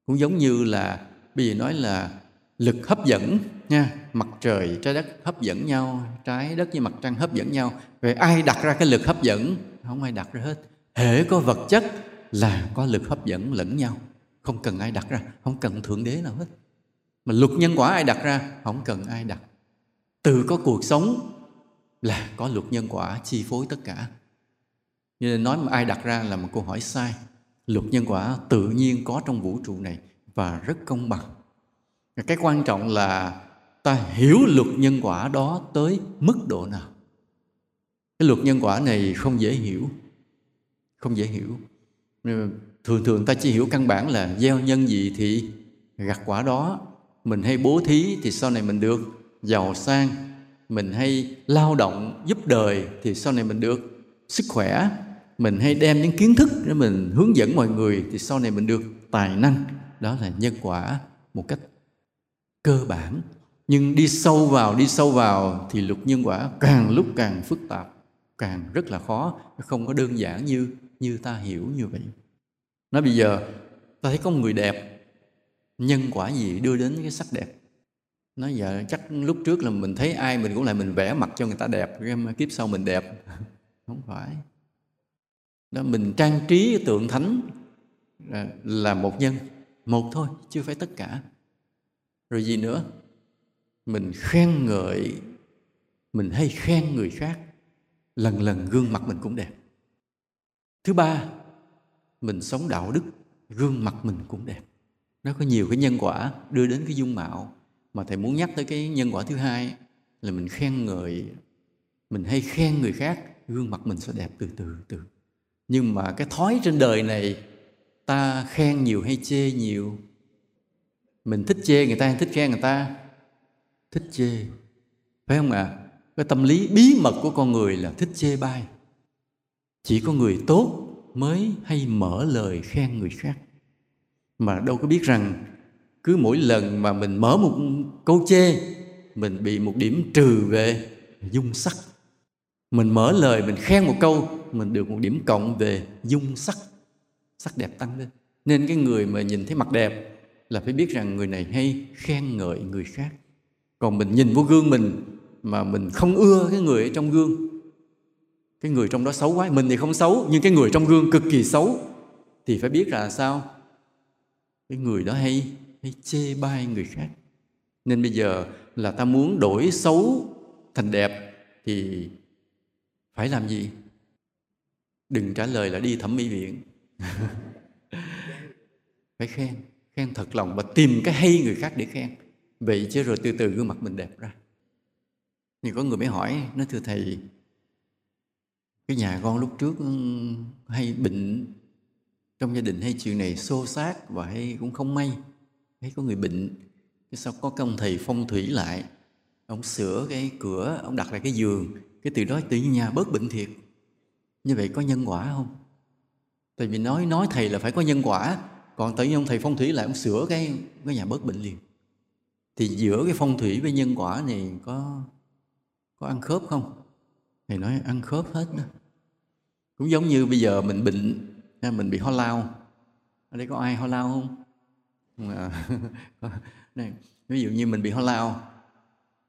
Cũng giống như là bây giờ nói là lực hấp dẫn nha, mặt trời, trái đất hấp dẫn nhau, trái đất với mặt trăng hấp dẫn nhau. Vậy ai đặt ra cái lực hấp dẫn? Không ai đặt ra hết. Hễ có vật chất là có lực hấp dẫn lẫn nhau. Không cần ai đặt ra, không cần thượng đế nào hết. Mà luật nhân quả ai đặt ra? Không cần ai đặt. Từ có cuộc sống là có luật nhân quả chi phối tất cả. Nên nói mà ai đặt ra là một câu hỏi sai. Luật nhân quả tự nhiên có trong vũ trụ này và rất công bằng. Cái quan trọng là ta hiểu luật nhân quả đó tới mức độ nào. Cái luật nhân quả này không dễ hiểu, không dễ hiểu. Ờ, thường thường ta chỉ hiểu căn bản là gieo nhân gì thì gặt quả đó. Mình hay bố thí thì sau này mình được. Giàu sang, mình hay lao động giúp đời thì sau này mình được. Sức khỏe, mình hay đem những kiến thức để mình hướng dẫn mọi người thì sau này mình được. Tài năng đó là nhân quả một cách cơ bản. Nhưng đi sâu vào, đi sâu vào thì luật nhân quả càng lúc càng phức tạp, càng rất là khó. Không có đơn giản như như ta hiểu như vậy. Nói bây giờ, ta thấy có một người đẹp. Nhân quả gì đưa đến cái sắc đẹp? Nói giờ chắc lúc trước là mình thấy ai mình cũng lại mình vẽ mặt cho người ta đẹp kiếp sau mình đẹp. Không phải. Đó, mình trang trí tượng thánh à, là một nhân một thôi chưa phải tất cả. Rồi gì nữa? Mình khen ngợi, mình hay khen người khác, lần lần gương mặt mình cũng đẹp. Thứ ba, mình sống đạo đức, gương mặt mình cũng đẹp. Nó có nhiều cái nhân quả đưa đến cái dung mạo mà thầy muốn nhắc tới cái nhân quả thứ hai là mình khen ngợi, mình hay khen người khác, gương mặt mình sẽ đẹp từ từ từ. Nhưng mà cái thói trên đời này ta khen nhiều hay chê nhiều? Mình thích chê người ta hay thích khen người ta? Thích chê. Phải không ạ? À? cái tâm lý bí mật của con người là thích chê bai. Chỉ có người tốt mới hay mở lời khen người khác. Mà đâu có biết rằng cứ mỗi lần mà mình mở một câu chê, mình bị một điểm trừ về dung sắc. Mình mở lời, mình khen một câu, mình được một điểm cộng về dung sắc sắc đẹp tăng lên. Nên cái người mà nhìn thấy mặt đẹp là phải biết rằng người này hay khen ngợi người khác. Còn mình nhìn vô gương mình mà mình không ưa cái người ở trong gương, cái người trong đó xấu quá, mình thì không xấu, nhưng cái người trong gương cực kỳ xấu, thì phải biết là sao? Cái người đó hay hay chê bai người khác. Nên bây giờ là ta muốn đổi xấu thành đẹp thì phải làm gì? Đừng trả lời là đi thẩm mỹ viện. phải khen khen thật lòng và tìm cái hay người khác để khen. Vậy chứ rồi từ từ gương mặt mình đẹp ra. Thì có người mới hỏi, nói thưa thầy, cái nhà con lúc trước ừ, hay bệnh trong gia đình hay chuyện này xô xát và hay cũng không may. Thấy có người bệnh, cái sau có cái ông thầy phong thủy lại? Ông sửa cái cửa, ông đặt lại cái giường, cái từ đó tự nhiên nhà bớt bệnh thiệt. Như vậy có nhân quả không? Tại vì nói nói thầy là phải có nhân quả. Còn tự nhiên ông thầy phong thủy lại ông sửa cái cái nhà bớt bệnh liền. Thì giữa cái phong thủy với nhân quả này có có ăn khớp không? Thầy nói ăn khớp hết đó. Cũng giống như bây giờ mình bệnh mình bị ho lao ở đây có ai ho lao không? À. Này, ví dụ như mình bị ho lao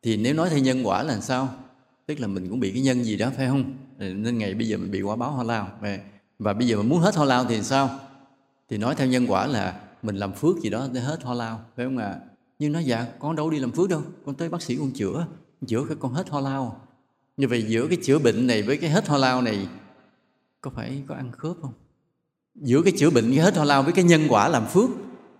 thì nếu nói theo nhân quả là sao? Tức là mình cũng bị cái nhân gì đó phải không? Nên ngày bây giờ mình bị quả báo ho lao và, bây giờ mình muốn hết ho lao thì sao? Thì nói theo nhân quả là mình làm phước gì đó để hết ho lao phải không ạ? À? nhưng nói dạ con đâu đi làm phước đâu con tới bác sĩ con chữa chữa cái con hết ho lao. Như vậy giữa cái chữa bệnh này với cái hết ho lao này có phải có ăn khớp không? Giữa cái chữa bệnh với hết ho lao với cái nhân quả làm phước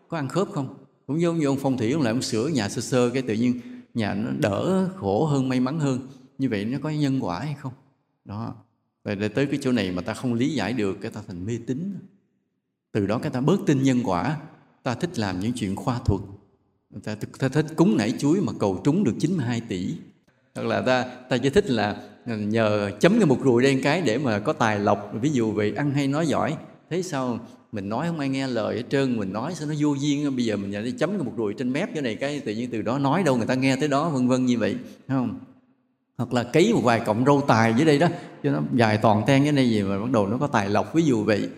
có ăn khớp không? Cũng giống như ông phong thủy ông lại ông sửa nhà sơ sơ cái tự nhiên nhà nó đỡ khổ hơn may mắn hơn. Như vậy nó có nhân quả hay không? Đó vậy để tới cái chỗ này mà ta không lý giải được cái ta thành mê tín. Từ đó cái ta bớt tin nhân quả ta thích làm những chuyện khoa thuật. Ta, ta thích cúng nảy chuối mà cầu trúng được 92 tỷ. Hoặc là ta ta chỉ thích là ờ, nhờ chấm cái một ruồi đen cái để mà có tài lộc. Ví dụ vậy ăn hay nói giỏi. Thế sao mình nói không ai nghe lời hết trơn mình nói sao nó vô duyên bây giờ mình nhận đi chấm cái một ruồi trên mép cái này cái tự nhiên từ đó nói đâu người ta nghe tới đó vân vân như vậy thấy không? Hoặc là cấy một vài cọng râu tài dưới đây đó cho nó dài toàn ten cái này gì mà bắt đầu nó có tài lộc. Ví dụ vậy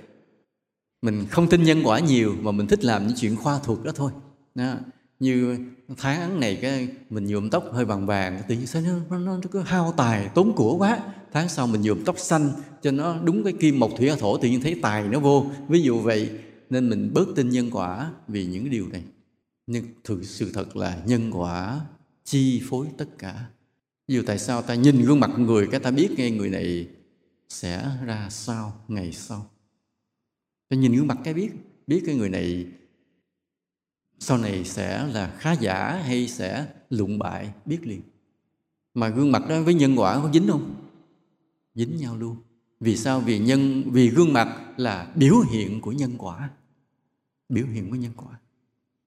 mình không tin nhân quả nhiều mà mình thích làm những chuyện khoa thuật đó thôi. Đó. như tháng này cái mình nhuộm tóc hơi vàng vàng tự nhiên sao nó, nó, nó cứ hao tài tốn của quá. Tháng sau mình nhuộm tóc xanh cho nó đúng cái kim mộc thủy thổ tự nhiên thấy tài nó vô. Ví dụ vậy nên mình bớt tin nhân quả vì những điều này. Nhưng thực sự thật là nhân quả chi phối tất cả dù tại sao ta nhìn gương mặt người cái ta biết ngay người này sẽ ra sao ngày sau? Ta nhìn gương mặt cái biết biết cái người này sau này sẽ là khá giả hay sẽ lụng bại, biết liền. Mà gương mặt đó với nhân quả có dính không? Dính nhau luôn. Vì sao? Vì nhân, vì gương mặt là biểu hiện của nhân quả. Biểu hiện của nhân quả.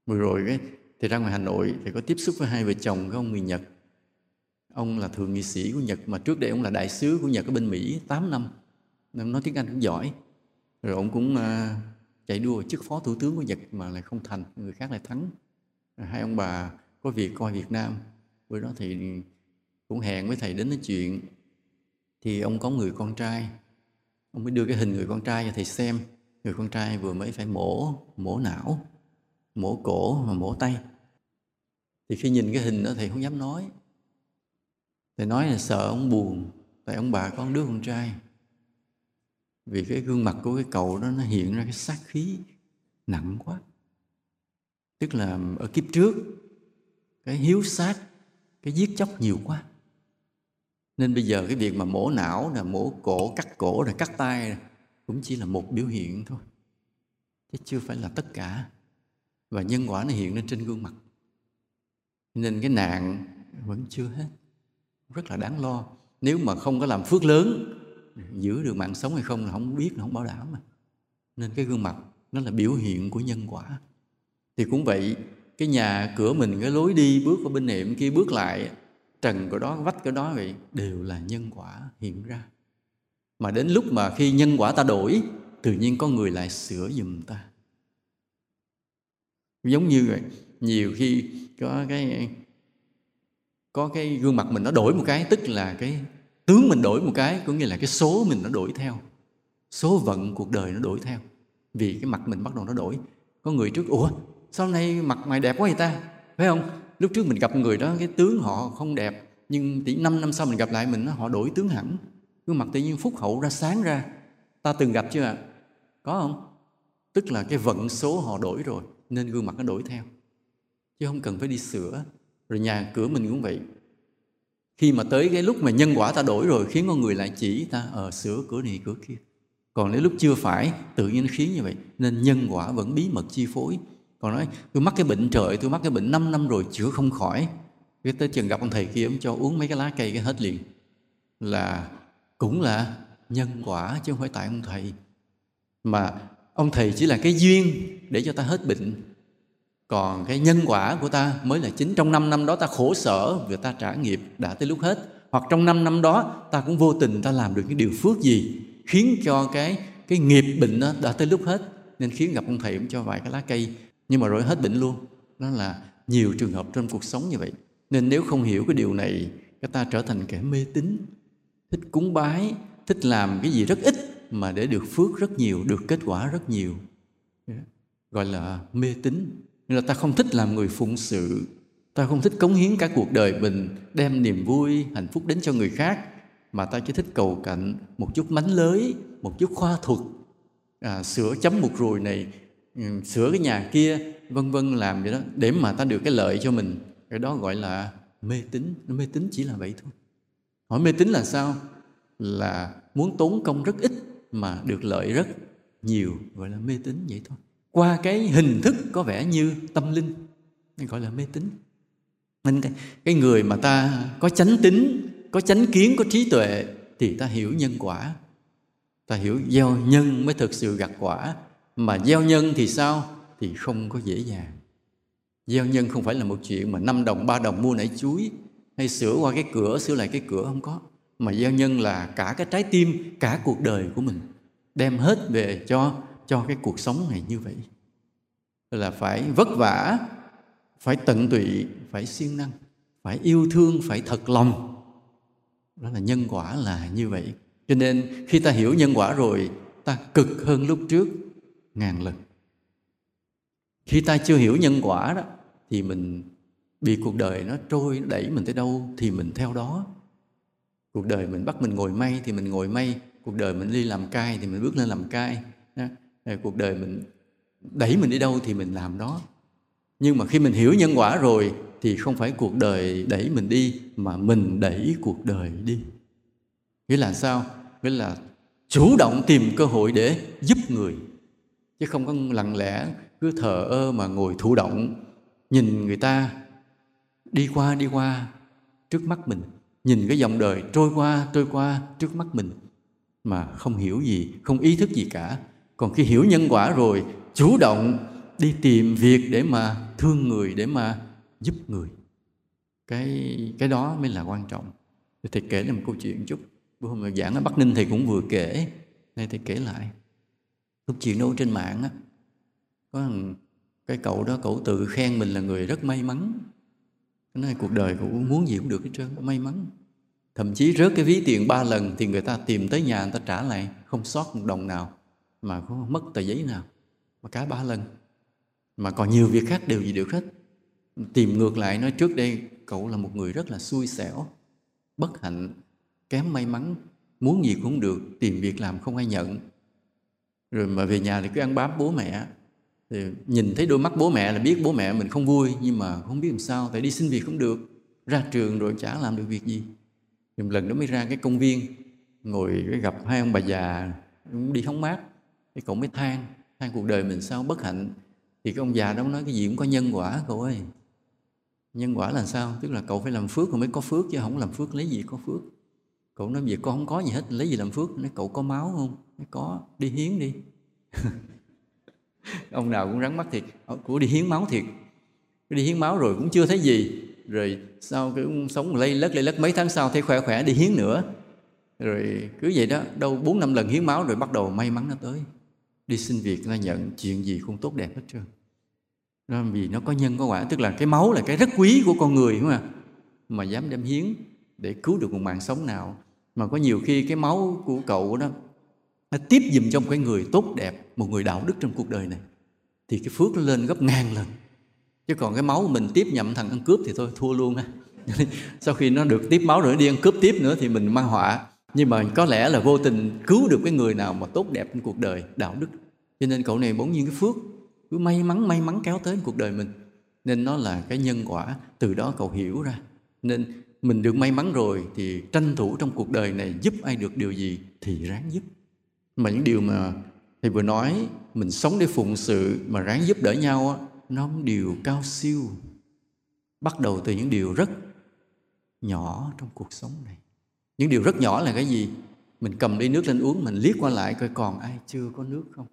Vừa rồi cái, thì ra ngoài hà nội thì có tiếp xúc với hai vợ chồng cái ông người nhật ông là thượng nghị sĩ của nhật mà trước đây ông là đại sứ của nhật ở bên mỹ 8 năm. Nên nói tiếng anh cũng giỏi. Rồi ông cũng uh, chạy đua chức phó thủ tướng của nhật mà lại không thành người khác lại thắng. Rồi hai ông bà có việc coi việt nam. Bữa đó thì cũng hẹn với thầy đến nói chuyện. Thì ông có người con trai. Ông mới đưa cái hình người con trai cho thầy xem. Người con trai vừa mới phải mổ mổ não mổ cổ và mổ tay. Thì khi nhìn cái hình đó thầy không dám nói thầy nói là sợ ông buồn, tại ông bà có đứa con trai. Vì cái gương mặt của cái cậu đó nó hiện ra cái sát khí nặng quá. Tức là ở kiếp trước, cái hiếu sát, cái giết chóc nhiều quá. Nên bây giờ cái việc mà mổ não là mổ cổ, cắt cổ rồi cắt tay cũng chỉ là một biểu hiện thôi. Chứ chưa phải là tất cả. Và nhân quả nó hiện lên trên gương mặt. Nên cái nạn vẫn chưa hết rất là đáng lo. Nếu mà không có làm phước lớn, giữ được mạng sống hay không là không biết là không bảo đảm mà. Nên cái gương mặt nó là biểu hiện của nhân quả. Thì cũng vậy, cái nhà cửa mình, cái lối đi bước qua bên niệm kia, bước lại, trần của đó, vách của đó vậy, đều là nhân quả hiện ra. Mà đến lúc mà khi nhân quả ta đổi, tự nhiên có người lại sửa giùm ta. Giống như vậy, nhiều khi có cái có cái gương mặt mình nó đổi một cái, tức là cái tướng mình đổi một cái, có nghĩa là cái số mình nó đổi theo. Số vận cuộc đời nó đổi theo. Vì cái mặt mình bắt đầu nó đổi. Có người trước, ủa sau này mặt mày đẹp quá vậy ta? Phải không? Lúc trước mình gặp người đó, cái tướng họ không đẹp, nhưng chỉ 5 năm sau mình gặp lại mình, họ đổi tướng hẳn. Gương mặt tự nhiên phúc hậu ra, sáng ra. Ta từng gặp chưa ạ? Có không? Tức là cái vận số họ đổi rồi, nên gương mặt nó đổi theo. Chứ không cần phải đi sửa rồi nhà cửa mình cũng vậy. Khi mà tới cái lúc mà nhân quả ta đổi rồi, khiến con người lại chỉ ta ở sửa cửa này, cửa kia. Còn nếu lúc chưa phải, tự nhiên nó khiến như vậy, nên nhân quả vẫn bí mật chi phối. Còn nói, tôi mắc cái bệnh trời, tôi mắc cái bệnh 5 năm rồi, chữa không khỏi. Cái tới chừng gặp ông thầy kia, ông cho uống mấy cái lá cây cái hết liền. Là cũng là nhân quả chứ không phải tại ông thầy. Mà ông thầy chỉ là cái duyên để cho ta hết bệnh còn cái nhân quả của ta mới là chính. Trong 5 năm đó ta khổ sở vì ta trả nghiệp đã tới lúc hết. Hoặc trong 5 năm đó ta cũng vô tình ta làm được cái điều phước gì khiến cho cái cái nghiệp bệnh đó đã tới lúc hết. Nên khiến gặp ông thầy cũng cho vài cái lá cây, nhưng mà rồi hết bệnh luôn. Đó là nhiều trường hợp trong cuộc sống như vậy. Nên nếu không hiểu cái điều này, cái ta trở thành kẻ mê tín, thích cúng bái, thích làm cái gì rất ít mà để được phước rất nhiều, được kết quả rất nhiều. Dạ. Gọi là mê tín nên là ta không thích làm người phụng sự. Ta không thích cống hiến cả cuộc đời mình đem niềm vui hạnh phúc đến cho người khác. Mà ta chỉ thích cầu cạnh một chút mánh lới một chút khoa thuật. À, sửa chấm một ruồi này ừ, sửa cái nhà kia vân vân làm vậy đó để mà ta được cái lợi cho mình. Cái đó gọi là mê tín. Mê tín chỉ là vậy thôi. Hỏi mê tín là sao? Là muốn tốn công rất ít mà được lợi rất nhiều gọi là mê tín vậy thôi qua cái hình thức có vẻ như tâm linh gọi là mê tín. Nên cái, cái người mà ta có chánh tính có chánh kiến có trí tuệ thì ta hiểu nhân quả. Ta hiểu gieo nhân mới thực sự gặt quả. Mà gieo nhân thì sao? Thì không có dễ dàng. Gieo nhân không phải là một chuyện mà năm đồng ba đồng mua nảy chuối hay sửa qua cái cửa sửa lại cái cửa không có. Mà gieo nhân là cả cái trái tim cả cuộc đời của mình đem hết về cho cho cái cuộc sống này như vậy. Là phải vất vả, phải tận tụy, phải siêng năng, phải yêu thương, phải thật lòng. Đó là nhân quả là như vậy. Cho nên khi ta hiểu nhân quả rồi, ta cực hơn lúc trước ngàn lần. Khi ta chưa hiểu nhân quả đó, thì mình bị cuộc đời nó trôi, nó đẩy mình tới đâu thì mình theo đó. Cuộc đời mình bắt mình ngồi may thì mình ngồi may, cuộc đời mình đi làm cai thì mình bước lên làm cai cuộc đời mình đẩy mình đi đâu thì mình làm đó. Nhưng mà khi mình hiểu nhân quả rồi thì không phải cuộc đời đẩy mình đi mà mình đẩy cuộc đời đi. Nghĩa là sao? Nghĩa là chủ động tìm cơ hội để giúp người. Chứ không có lặng lẽ, cứ thờ ơ mà ngồi thụ động, nhìn người ta đi qua đi qua trước mắt mình. Nhìn cái dòng đời trôi qua trôi qua trước mắt mình mà không hiểu gì, không ý thức gì cả còn khi hiểu nhân quả rồi, chủ động đi tìm việc để mà thương người, để mà giúp người. Cái cái đó mới là quan trọng. Thầy kể là một câu chuyện chút. Bữa hôm giảng ở bắc ninh thầy cũng vừa kể, nay thầy kể lại. Câu chuyện đâu trên mạng á, có cái cậu đó, cậu tự khen mình là người rất may mắn. Nói cuộc đời cũng muốn gì cũng được hết trơn, may mắn. Thậm chí rớt cái ví tiền ba lần thì người ta tìm tới nhà người ta trả lại, không sót một đồng nào mà có mất tờ giấy nào, mà cả ba lần. Mà còn nhiều việc khác đều gì được hết. Tìm ngược lại nói trước đây, cậu là một người rất là xui xẻo, bất hạnh, kém may mắn, muốn gì cũng được, tìm việc làm không ai nhận. Rồi mà về nhà thì cứ ăn bám bố mẹ. Thì nhìn thấy đôi mắt bố mẹ là biết bố mẹ mình không vui, nhưng mà không biết làm sao, tại đi xin việc không được. Ra trường rồi chả làm được việc gì. Thì một lần đó mới ra cái công viên, ngồi gặp hai ông bà già, cũng đi hóng mát thì cậu mới than than cuộc đời mình sao bất hạnh? Thì cái ông già đó nói, cái gì cũng có nhân quả, cậu ơi. Nhân quả là sao? Tức là cậu phải làm phước rồi mới có phước, chứ không làm phước lấy gì có phước. Cậu nói việc con không có gì hết, lấy gì làm phước? Nói cậu có máu không? Nói có, đi hiến đi. Ông nào cũng rắn mắt thiệt. Ờ, của đi hiến máu thiệt. Đi hiến máu rồi cũng chưa thấy gì. Rồi sau cái sống lây lất lây lất mấy tháng sau thấy khỏe khỏe, đi hiến nữa. Rồi cứ vậy đó, đâu bốn năm lần hiến máu rồi bắt đầu may mắn nó tới đi xin việc nó nhận chuyện gì cũng tốt đẹp hết trơn. Đó, vì nó có nhân có quả, tức là cái máu là cái rất quý của con người, đúng không ạ? Mà dám đem hiến để cứu được một mạng sống nào. Mà có nhiều khi cái máu của cậu đó, nó tiếp dùm trong cái người tốt đẹp, một người đạo đức trong cuộc đời này. Thì cái phước nó lên gấp ngàn lần. Chứ còn cái máu mình tiếp nhậm thằng ăn cướp thì thôi, thua luôn á. Sau khi nó được tiếp máu rồi nó đi ăn cướp tiếp nữa thì mình mang họa nhưng mà có lẽ là vô tình cứu được cái người nào mà tốt đẹp trong cuộc đời, đạo đức. Cho nên cậu này bỗng nhiên cái phước cứ may mắn may mắn kéo tới cuộc đời mình. Nên nó là cái nhân quả, từ đó cậu hiểu ra. Nên mình được may mắn rồi thì tranh thủ trong cuộc đời này giúp ai được điều gì thì ráng giúp. Mà những điều mà thầy vừa nói, mình sống để phụng sự mà ráng giúp đỡ nhau á, nó điều cao siêu. Bắt đầu từ những điều rất nhỏ trong cuộc sống này những điều rất nhỏ là cái gì? Mình cầm ly nước lên uống mình liếc qua lại coi còn ai chưa có nước không?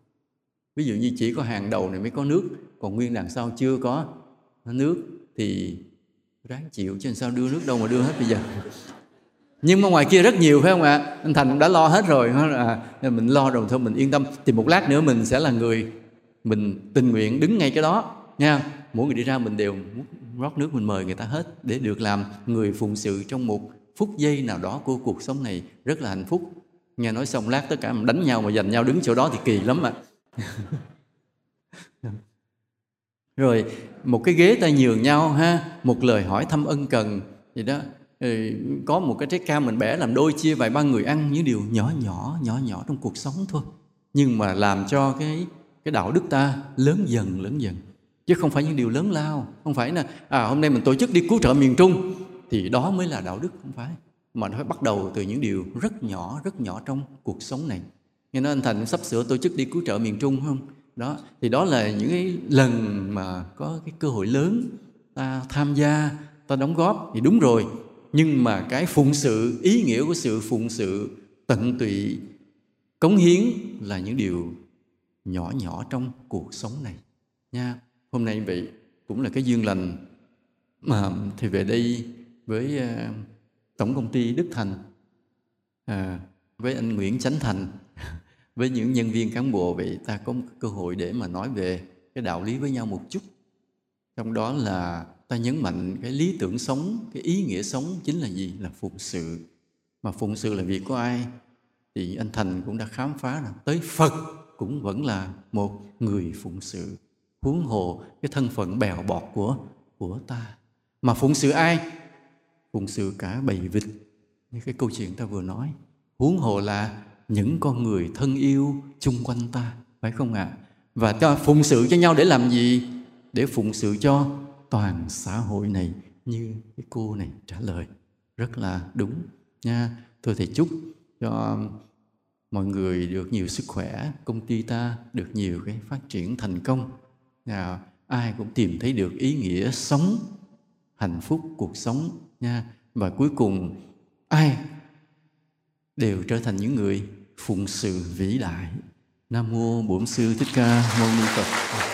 Ví dụ như chỉ có hàng đầu này mới có nước còn nguyên đằng sau chưa có nước thì ráng chịu chứ sao đưa nước đâu mà đưa hết bây giờ. Nhưng mà ngoài kia rất nhiều phải không ạ? Anh thành cũng đã lo hết rồi à, mình lo rồi thôi mình yên tâm. Thì một lát nữa mình sẽ là người mình tình nguyện đứng ngay cái đó nha mỗi người đi ra mình đều rót nước mình mời người ta hết để được làm người phụng sự trong một phút giây nào đó của cuộc sống này rất là hạnh phúc. Nghe nói xong lát tất cả mình đánh nhau mà giành nhau đứng chỗ đó thì kỳ lắm ạ. Rồi, một cái ghế ta nhường nhau ha, một lời hỏi thăm ân cần. Gì đó ừ, có một cái trái cam mình bẻ làm đôi chia vài ba người ăn những điều nhỏ nhỏ nhỏ nhỏ trong cuộc sống thôi. Nhưng mà làm cho cái cái đạo đức ta lớn dần lớn dần. Chứ không phải những điều lớn lao. Không phải là à hôm nay mình tổ chức đi cứu trợ miền trung thì đó mới là đạo đức không phải, mà nó phải bắt đầu từ những điều rất nhỏ rất nhỏ trong cuộc sống này. Nghe nói anh thành sắp sửa tổ chức đi cứu trợ miền trung không? Đó, thì đó là những cái lần mà có cái cơ hội lớn ta tham gia, ta đóng góp. Thì đúng rồi, nhưng mà cái phụng sự, ý nghĩa của sự phụng sự tận tụy, cống hiến là những điều nhỏ nhỏ trong cuộc sống này. Nha, hôm nay vậy cũng là cái duyên lành mà thì về đây với ờ, tổng công ty Đức Thành à, với anh Nguyễn Chánh Thành. Với những nhân viên cán bộ vậy ta có một cơ hội để mà nói về cái đạo lý với nhau một chút. Trong đó là ta nhấn mạnh cái lý tưởng sống cái ý nghĩa sống chính là gì? Là phụng sự. Mà phụng sự là việc của ai? Thì anh thành cũng đã khám phá là tới phật cũng vẫn là một người phụng sự huống hồ cái thân phận bèo bọt của của ta. Mà phụng sự ai? Phụng sự cả bầy vịt như cái câu chuyện ta vừa nói, huống hồ là những con người thân yêu chung quanh ta, phải không ạ? À? và cho phụng sự cho nhau để làm gì? Để phụng sự cho toàn xã hội này, như cái cô này trả lời. Rất là đúng nha. Tôi thầy chúc, cho mọi người được nhiều sức khỏe, công ty ta được nhiều cái phát triển thành công. Nào, ai cũng tìm thấy được ý nghĩa sống, hạnh phúc cuộc sống nha. Và cuối cùng, ai đều trở thành những người phụng sự vĩ đại. Nam mô bổn sư thích ca mâu ni phật.